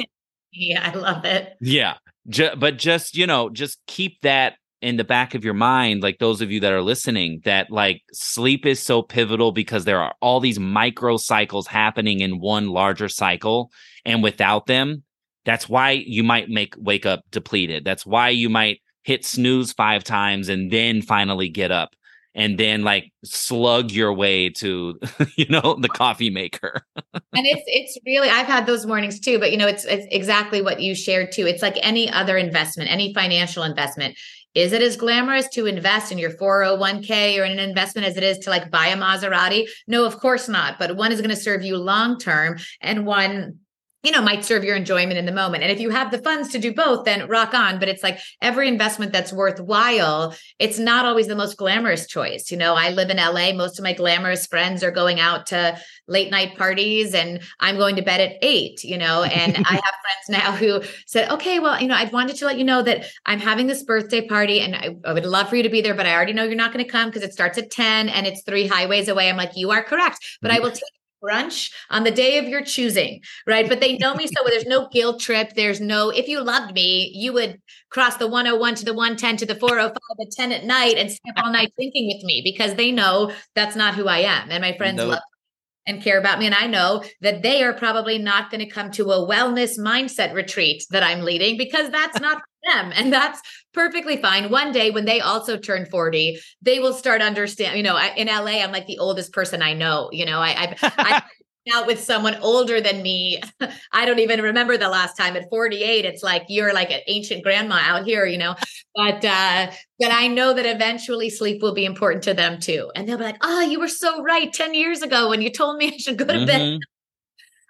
yeah i love it. Yeah Ju- but just you know just keep that in the back of your mind like those of you that are listening that like sleep is so pivotal because there are all these micro cycles happening in one larger cycle and without them that's why you might make wake up depleted. That's why you might hit snooze five times and then finally get up and then like slug your way to [LAUGHS] you know the coffee maker [LAUGHS] and it's it's really i've had those mornings too but you know it's it's exactly what you shared too it's like any other investment any financial investment is it as glamorous to invest in your 401k or in an investment as it is to like buy a Maserati? No, of course not. But one is going to serve you long term and one you know might serve your enjoyment in the moment. And if you have the funds to do both then rock on. But it's like every investment that's worthwhile it's not always the most glamorous choice. You know i live in la most of my glamorous friends are going out to late night parties and i'm going to bed at eight you know and i [LAUGHS] have friends now who said okay well you know i wanted to let you know that i'm having this birthday party and i, I would love for you to be there but i already know you're not going to come because it starts at 10 and it's three highways away. I'm like you are correct but i mm. will take brunch on the day of your choosing, right? But they know me so there's no guilt trip. There's no, if you loved me, you would cross the 101 to the 110 to the 405 at 10 at night and stay all night thinking with me because they know that's not who I am. And my friends love and care about me. And I know that they are probably not going to come to a wellness mindset retreat that I'm leading because that's not them. And that's perfectly fine. One day when they also turn 40, they will start understand, you know, in LA, I'm like the oldest person I know, you know, I, I, [LAUGHS] I out with someone older than me. [LAUGHS] I don't even remember the last time at 48. It's like you're like an ancient grandma out here, you know. But uh, but I know that eventually sleep will be important to them too. And they'll be like, oh, you were so right 10 years ago when you told me I should go to mm-hmm. [LAUGHS] bed.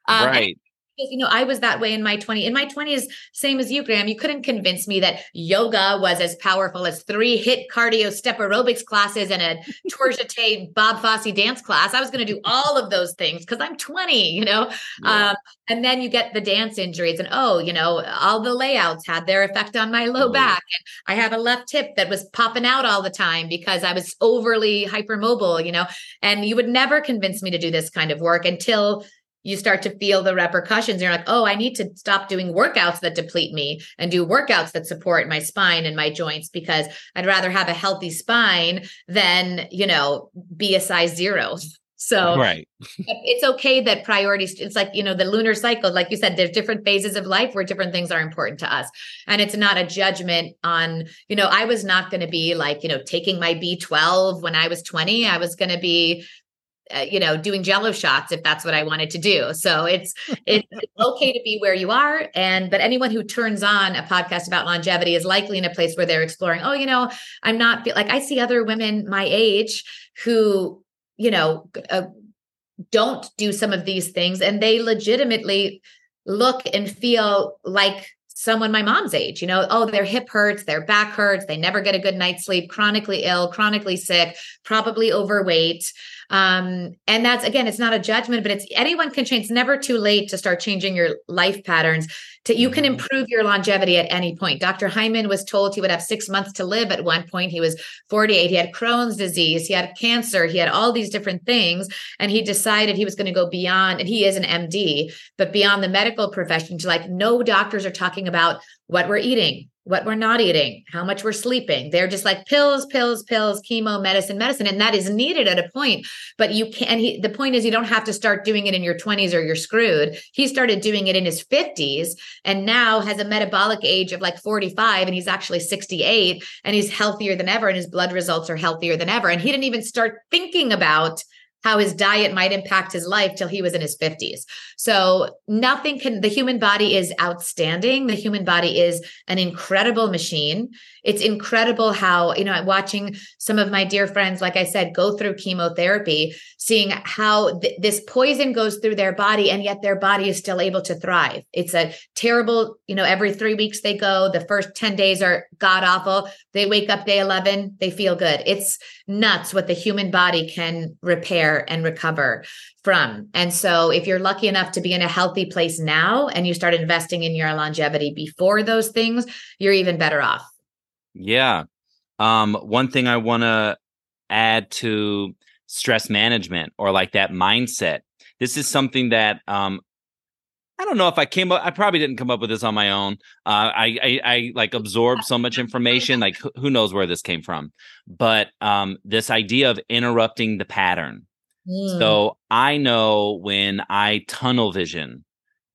Um, right. Because you know I was that way in my 20 in my 20s same as you Graham. You couldn't convince me that yoga was as powerful as three HIIT cardio step aerobics classes and a [LAUGHS] tour jeté Bob Fosse dance class. I was going to do all of those things cuz I'm 20 you know? Yeah. um, and then you get the dance injuries and oh you know all the layouts had their effect on my low back and I have a left hip that was popping out all the time because I was overly hypermobile you know? And you would never convince me to do this kind of work until you start to feel the repercussions. You're like, oh, I need to stop doing workouts that deplete me and do workouts that support my spine and my joints because I'd rather have a healthy spine than, you know, be a size zero. [LAUGHS] So right. it's okay that priorities, it's like, you know, the lunar cycle, like you said, there's different phases of life where different things are important to us. And it's not a judgment on, you know, I was not going to be like, you know, taking my B12 when I was 20. I was going to be uh, you know doing jello shots if that's what i wanted to do so it's [LAUGHS] it's okay to be where you are and but anyone who turns on a podcast about longevity is likely in a place where they're exploring oh you know i'm not like i see other women my age who you know uh, don't do some of these things and they legitimately look and feel like someone my mom's age, you know, oh, their hip hurts, their back hurts, they never get a good night's sleep, chronically ill, chronically sick, probably overweight. Um, and that's again, it's not a judgment, but it's anyone can change. It's never too late to start changing your life patterns. To you can mm-hmm. improve your longevity at any point. Dr. Hyman was told he would have six months to live at one point. He was 48. He had Crohn's disease, he had cancer, he had all these different things. And he decided he was going to go beyond, and he is an MD, but beyond the medical profession to like, no doctors are talking about what we're eating, what we're not eating, how much we're sleeping. They're just like pills, pills, pills, chemo, medicine, medicine. And that is needed at a point. But you can he the point is you don't have to start doing it in your 20s or you're screwed. He started doing it in his 50s and now has a metabolic age of like 45 and he's actually 68 and he's healthier than ever and his blood results are healthier than ever. And he didn't even start thinking about how his diet might impact his life till he was in his 50s. So nothing can the human body is outstanding. The human body is an incredible machine. It's incredible how, you know, watching some of my dear friends like I said go through chemotherapy, seeing how th- this poison goes through their body and yet their body is still able to thrive. It's a terrible, you know, every 3 weeks they go, the first 10 days are god awful. They wake up day 11, they feel good. It's nuts what the human body can repair and recover from. And so, if you're lucky enough to be in a healthy place now and you start investing in your longevity before those things, you're even better off. Yeah. Um, one thing I want to add to stress management or like that mindset. This is something that um, I don't know if I came up. I probably didn't come up with this on my own. Uh, I, I, I like absorbed so much information. Like who knows where this came from? But um, this idea of interrupting the pattern. Mm. So I know when I tunnel vision,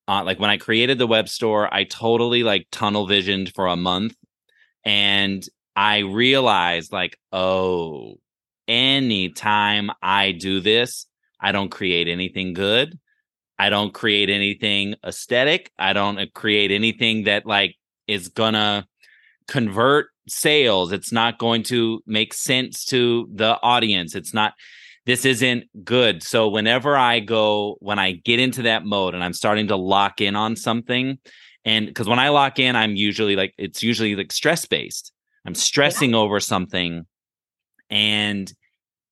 uh, like when I created the web store, I totally like tunnel visioned for a month, and I realized like, oh, anytime I do this, I don't create anything good. I don't create anything aesthetic. I don't uh, create anything that like is gonna convert sales. It's not going to make sense to the audience. It's not this isn't good. So whenever I go, when I get into that mode and I'm starting to lock in on something, and because when I lock in, I'm usually like, it's usually like stress based. I'm stressing yeah. over something. And,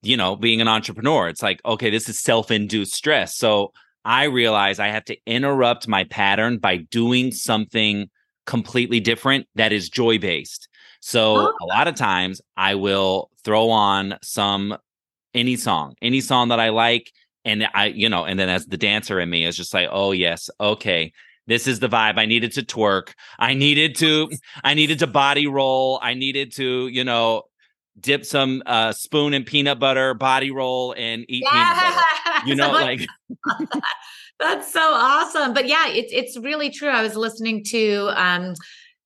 you know, being an entrepreneur, it's like, okay, this is self induced stress. So I realize I have to interrupt my pattern by doing something completely different that is joy based. So oh. a lot of times I will throw on some any song, any song that I like. And I, you know, and then as the dancer in me is just like, oh yes, okay, this is the vibe. I needed to twerk. I needed to, I needed to body roll. I needed to, you know, dip some uh, spoon in peanut butter, body roll, and eat butter. [LAUGHS] You know, like [LAUGHS] that's so awesome. But yeah, it's it's really true. I was listening to um,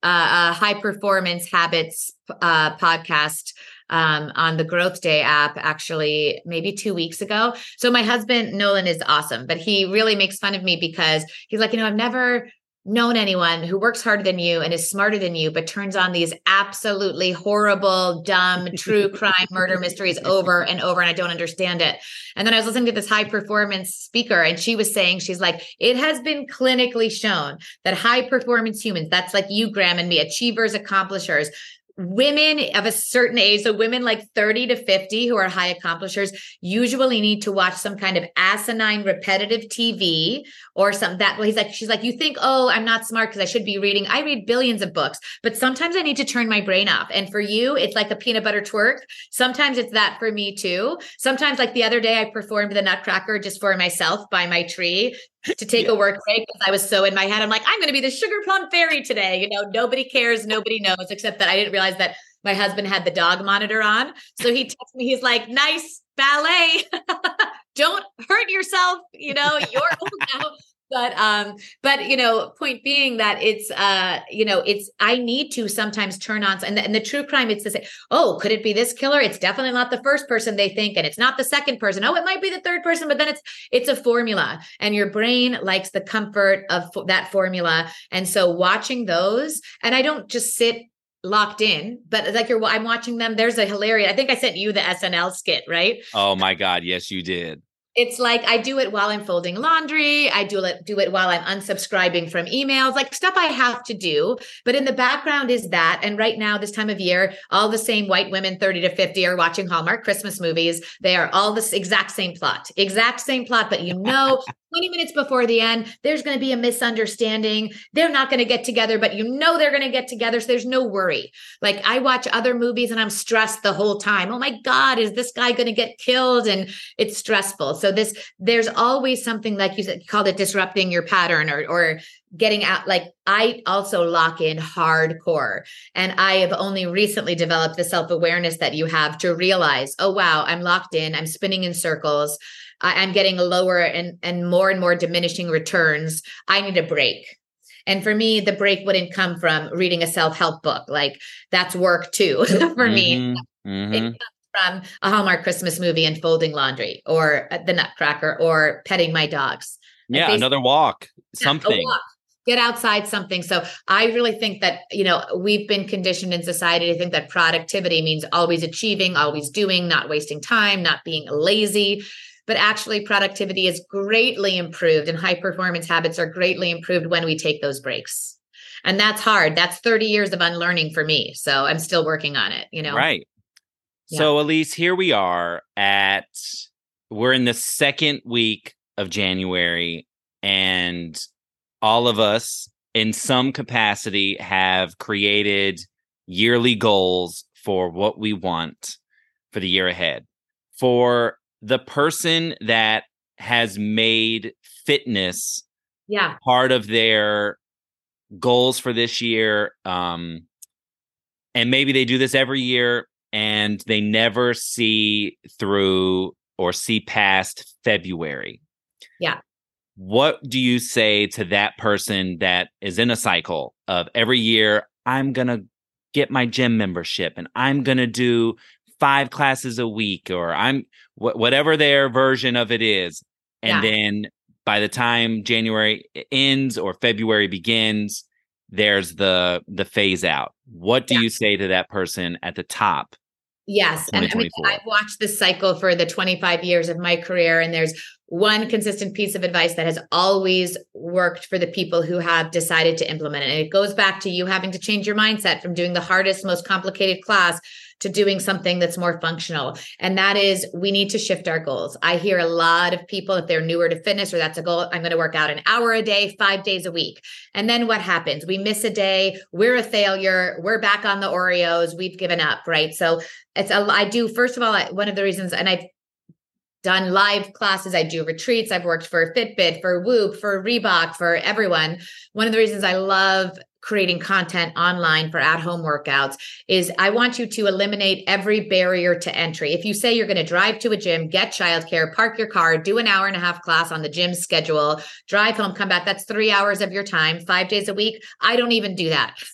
uh, a high performance habits uh, podcast um, on the GrowthDay app actually maybe two weeks ago. So my husband Nolan is awesome, but he really makes fun of me because he's like, you know, I've never known anyone who works harder than you and is smarter than you, but turns on these absolutely horrible, dumb, true [LAUGHS] crime murder mysteries over and over. And I don't understand it. And then I was listening to this high performance speaker, and she was saying, she's like, it has been clinically shown that high performance humans, that's like you, Graham, and me, achievers, accomplishers, women of a certain age, so women like 30 to 50 who are high accomplishers, usually need to watch some kind of asinine repetitive TV or something that he's like, she's like, you think, oh, I'm not smart because I should be reading. I read billions of books, but sometimes I need to turn my brain off. And for you, it's like a peanut butter twerk. Sometimes it's that for me too. Sometimes, like the other day, I performed the Nutcracker just for myself by my tree to take yeah. a work break because I was so in my head. I'm like, I'm going to be the sugar plum fairy today. You know, nobody cares, nobody knows, except that I didn't realize that my husband had the dog monitor on. So he texts me, he's like, nice ballet. [LAUGHS] Don't hurt yourself. You know, you're old now but um but you know point being that it's uh you know it's i need to sometimes turn on and the, and the true crime it's to say oh could it be this killer? It's definitely not the first person they think and it's not the second person. Oh it might be the third person but then it's it's a formula and your brain likes the comfort of that formula. And so watching those and i don't just sit locked in but like you're i'm watching them. There's a hilarious i think i sent you the snl skit right? Oh my god yes you did it's like I do it while I'm folding laundry. I do it do it while I'm unsubscribing from emails, like stuff I have to do. But in the background is that. And right now, this time of year, all the same white women, 30 to 50, are watching Hallmark Christmas movies. They are all this exact same plot, exact same plot. But you know, 20 minutes before the end, there's going to be a misunderstanding. They're not going to get together, but you know they're going to get together. So there's no worry. Like I watch other movies and I'm stressed the whole time. Oh my God, is this guy going to get killed? And it's stressful. So this, there's always something like you said, you called it disrupting your pattern or, or getting out. Like I also lock in hardcore. And I have only recently developed the self awareness that you have to realize, oh, wow, I'm locked in. I'm spinning in circles. I, am getting lower and, and more and more diminishing returns. I need a break. And for me, the break wouldn't come from reading a self help book. Like that's work too [LAUGHS] for mm-hmm, me. Mm-hmm. It comes from a Hallmark Christmas movie and folding laundry or uh, the Nutcracker or petting my dogs. Yeah, another walk, something. Walk get outside something. So i really think that you know we've been conditioned in society to think that productivity means always achieving always doing not wasting time not being lazy. But actually productivity is greatly improved and high performance habits are greatly improved when we take those breaks. And that's hard. That's 30 years of unlearning for me. So i'm still working on it you know? Right. Yeah. so elise here we are at we're in the second week of january and all of us in some capacity have created yearly goals for what we want for the year ahead for the person that has made fitness yeah part of their goals for this year um and maybe they do this every year and they never see through or see past February. Yeah. What do you say to that person that is in a cycle of every year I'm going to get my gym membership and I'm going to do five classes a week or I'm wh- whatever their version of it is. And yeah. then by the time January ends or February begins, there's the the phase out. What do yeah. you say to that person at the top? Yes. And I mean, I've watched this cycle for the 25 years of my career, and there's one consistent piece of advice that has always worked for the people who have decided to implement it. And it goes back to you having to change your mindset from doing the hardest, most complicated class to doing something that's more functional. And that is, we need to shift our goals. I hear a lot of people, if they're newer to fitness or that's a goal, I'm going to work out an hour a day, five days a week. And then what happens? We miss a day, we're a failure, we're back on the Oreos, we've given up, right? So it's a, I do, first of all, one of the reasons, and I've done live classes. I do retreats. I've worked for Fitbit, for Whoop, for Reebok, for everyone. One of the reasons I love creating content online for at home workouts is I want you to eliminate every barrier to entry. If you say you're going to drive to a gym, get childcare, park your car, do an hour and a half class on the gym schedule, drive home, come back, that's three hours of your time, five days a week. I don't even do that. [LAUGHS]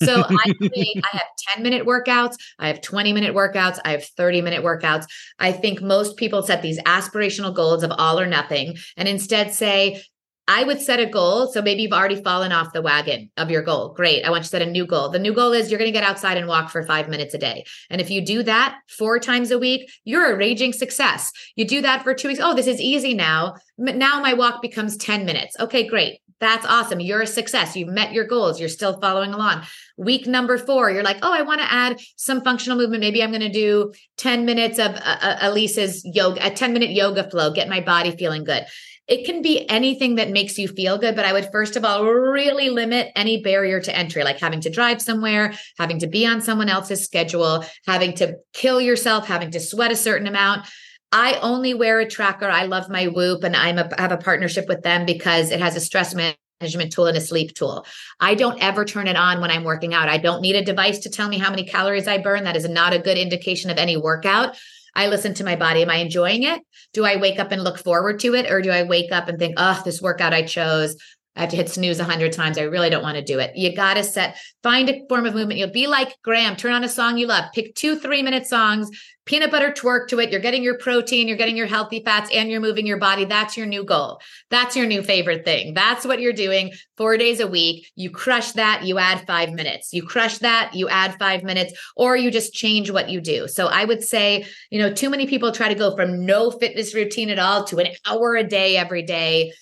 So I I have 10 minute workouts, I have 20 minute workouts, I have 30 minute workouts. I think most people set these aspirational goals of all or nothing and instead say, I would set a goal. So maybe you've already fallen off the wagon of your goal. Great. I want you to set a new goal. The new goal is you're going to get outside and walk for five minutes a day. And if you do that four times a week, you're a raging success. You do that for two weeks. Oh, this is easy now. Now my walk becomes 10 minutes. Okay, great. That's awesome. You're a success. You've met your goals. You're still following along. Week number four, you're like, oh, I want to add some functional movement. Maybe I'm going to do 10 minutes of uh, uh, Elise's yoga, a 10 minute yoga flow, get my body feeling good. It can be anything that makes you feel good, but I would first of all really limit any barrier to entry, like having to drive somewhere, having to be on someone else's schedule, having to kill yourself, having to sweat a certain amount. I only wear a tracker. I love my Whoop and I'm a, have a partnership with them because it has a stress management tool and a sleep tool. I don't ever turn it on when I'm working out. I don't need a device to tell me how many calories I burn. That is not a good indication of any workout. I listen to my body. Am I enjoying it? Do I wake up and look forward to it? Or do I wake up and think, oh, this workout I chose, I have to hit snooze a hundred times. I really don't want to do it. You got to set, find a form of movement. You'll be like Graham, turn on a song you love, pick two, three minute songs, peanut butter twerk to it. You're getting your protein, you're getting your healthy fats, and you're moving your body. That's your new goal. That's your new favorite thing. That's what you're doing four days a week. You crush that, you add five minutes. You crush that, you add five minutes, or you just change what you do. So I would say, you know, too many people try to go from no fitness routine at all to an hour a day every day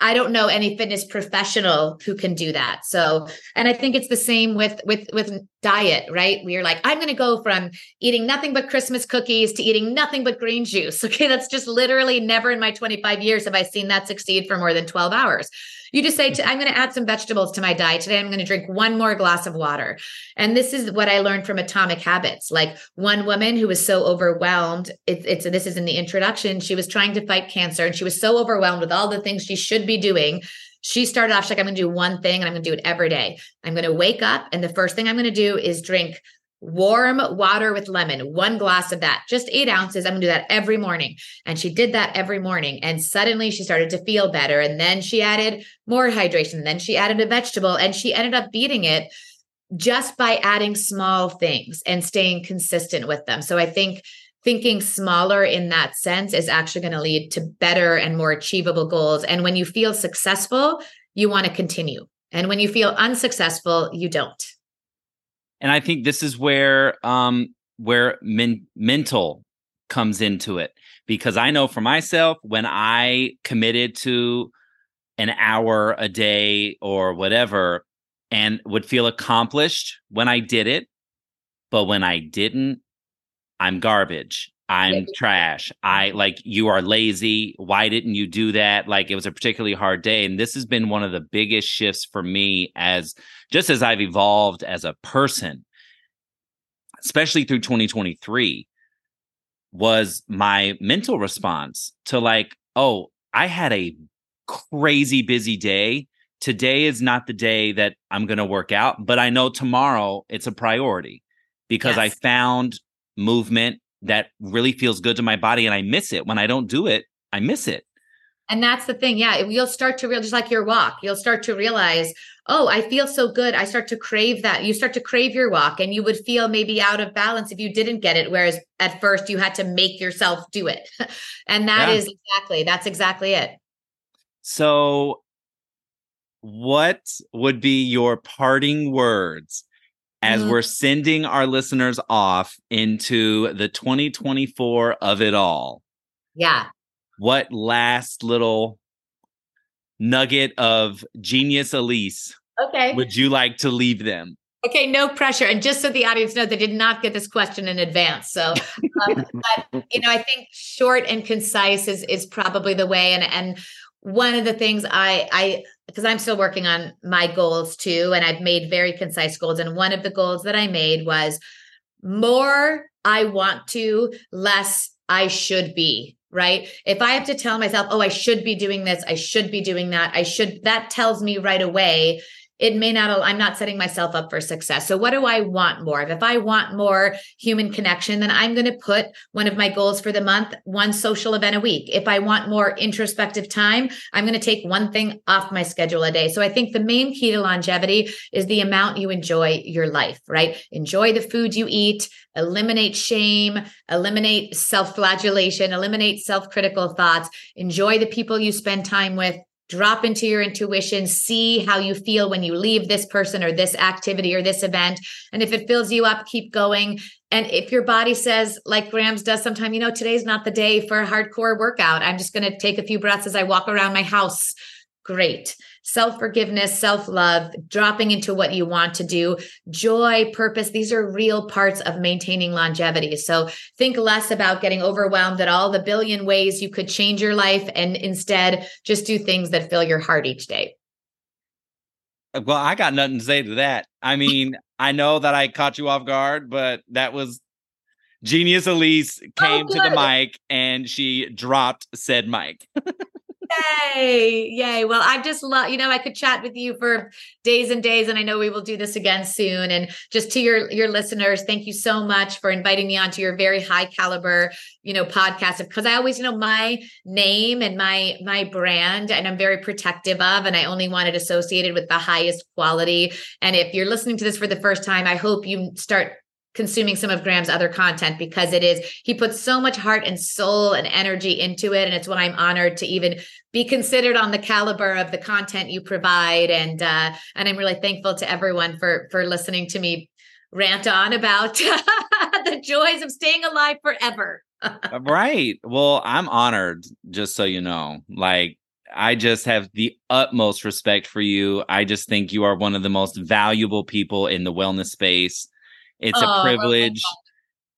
I don't know any fitness professional who can do that. So, and I think it's the same with with with diet, right? We are like, I'm going to go from eating nothing but Christmas cookies to eating nothing but green juice. [LAUGHS] Okay, that's just literally never in my 25 years have I seen that succeed for more than 12 hours. You just say, I'm going to add some vegetables to my diet today. I'm going to drink one more glass of water. And this is what I learned from Atomic Habits. Like one woman who was so overwhelmed, it, it's this is in the introduction. She was trying to fight cancer and she was so overwhelmed with all the things she should be doing she started off she's like i'm going to do one thing and i'm going to do it every day i'm going to wake up and the first thing i'm going to do is drink warm water with lemon, one glass of that, just eight ounces. I'm gonna do that every morning. And she did that every morning. And suddenly she started to feel better. And then she added more hydration. Then she added a vegetable and she ended up beating it just by adding small things and staying consistent with them. So I think thinking smaller in that sense is actually going to lead to better and more achievable goals. And when you feel successful, you want to continue. And when you feel unsuccessful, you don't and I think this is where um where men- mental comes into it. Because I know for myself when I committed to an hour a day or whatever and would feel accomplished when I did it but when I didn't I'm garbage I'm trash. I like you are lazy. Why didn't you do that? Like it was a particularly hard day. And this has been one of the biggest shifts for me as just as I've evolved as a person, especially through 2023, was my mental response to like, oh, I had a crazy busy day. Today is not the day that I'm going to work out, but I know tomorrow it's a priority because yes. I found movement that really feels good to my body and I miss it. When I don't do it, I miss it. And that's the thing. Yeah. You'll start to realize, just like your walk, you'll start to realize, oh, I feel so good. I start to crave that. You start to crave your walk and you would feel maybe out of balance if you didn't get it. Whereas at first you had to make yourself do it. [LAUGHS] and that yeah. is exactly, that's exactly it. So, what would be your parting words as mm-hmm. we're sending our listeners off into the 2024 of it all. Yeah. What last little nugget of genius Elise okay. would you like to leave them? Okay, no pressure. And just so the audience knows, they did not get this question in advance. So, [LAUGHS] um, but you know, I think short and concise is is probably the way. And and one of the things I I because I'm still working on my goals too, and I've made very concise goals. And one of the goals that I made was more I want to, less I should be. Right. If I have to tell myself, oh, I should be doing this, I should be doing that, I should, that tells me right away it may not i'm not setting myself up for success. So what do i want more? If i want more human connection then i'm going to put one of my goals for the month one social event a week. If i want more introspective time i'm going to take one thing off my schedule a day. So i think the main key to longevity is the amount you enjoy your life right? Enjoy the food you eat eliminate shame eliminate self-flagellation eliminate self-critical thoughts enjoy the people you spend time with drop into your intuition, see how you feel when you leave this person or this activity or this event. And if it fills you up, keep going. And if your body says, like Grams does sometimes, you know, today's not the day for a hardcore workout. I'm just going to take a few breaths as I walk around my house. Great. Self forgiveness, self love, dropping into what you want to do, joy, purpose. These are real parts of maintaining longevity. So think less about getting overwhelmed at all the billion ways you could change your life and instead just do things that fill your heart each day. Uh, well, I got nothing to say to that. I mean, I know that I caught you off guard, but that was Genius Elise oh, came oh, to the mic and she dropped said mic. [LAUGHS] Yay. Yay. Well, I just love, you know, I could chat with you for days and days and I know we will do this again soon and just to your your listeners, thank you so much for inviting me onto your very high caliber, you know, podcast because I always, you know, my name and my my brand and I'm very protective of and I only want it associated with the highest quality. And if you're listening to this for the first time, I hope you start consuming some of Graham's other content because it is he puts so much heart and soul and energy into it and it's what I'm honored to even be considered on the caliber of the content you provide and uh and I'm really thankful to everyone for for listening to me rant on about [LAUGHS] the joys of staying alive forever. [LAUGHS] Uh, right. Well, I'm honored just so you know. Like I just have the utmost respect for you. I just think you are one of the most valuable people in the wellness space. It's oh, a privilege.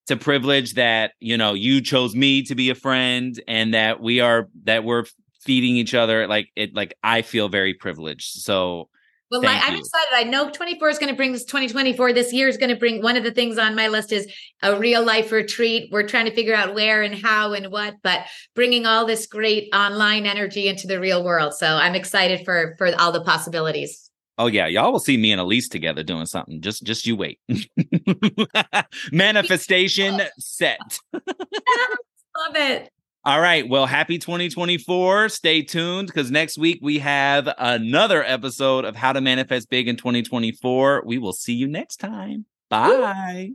It's a privilege that, you know, you chose me to be a friend and that we are that we're feeding each other. Like it like I feel very privileged. So well, like, I'm excited. I know 24 is going to bring this 2024. This year is going to bring one of the things on my list is a real life retreat. We're trying to figure out where and how and what, but bringing all this great online energy into the real world. So I'm excited for for all the possibilities. Oh yeah, y'all will see me and Elise together doing something. Just just you wait. [LAUGHS] [LAUGHS] Manifestation set. [LAUGHS] Love it. All right. Well, happy 2024. Stay tuned because next week we have another episode of How to Manifest BIIG in 2024. We will see you next time. Bye.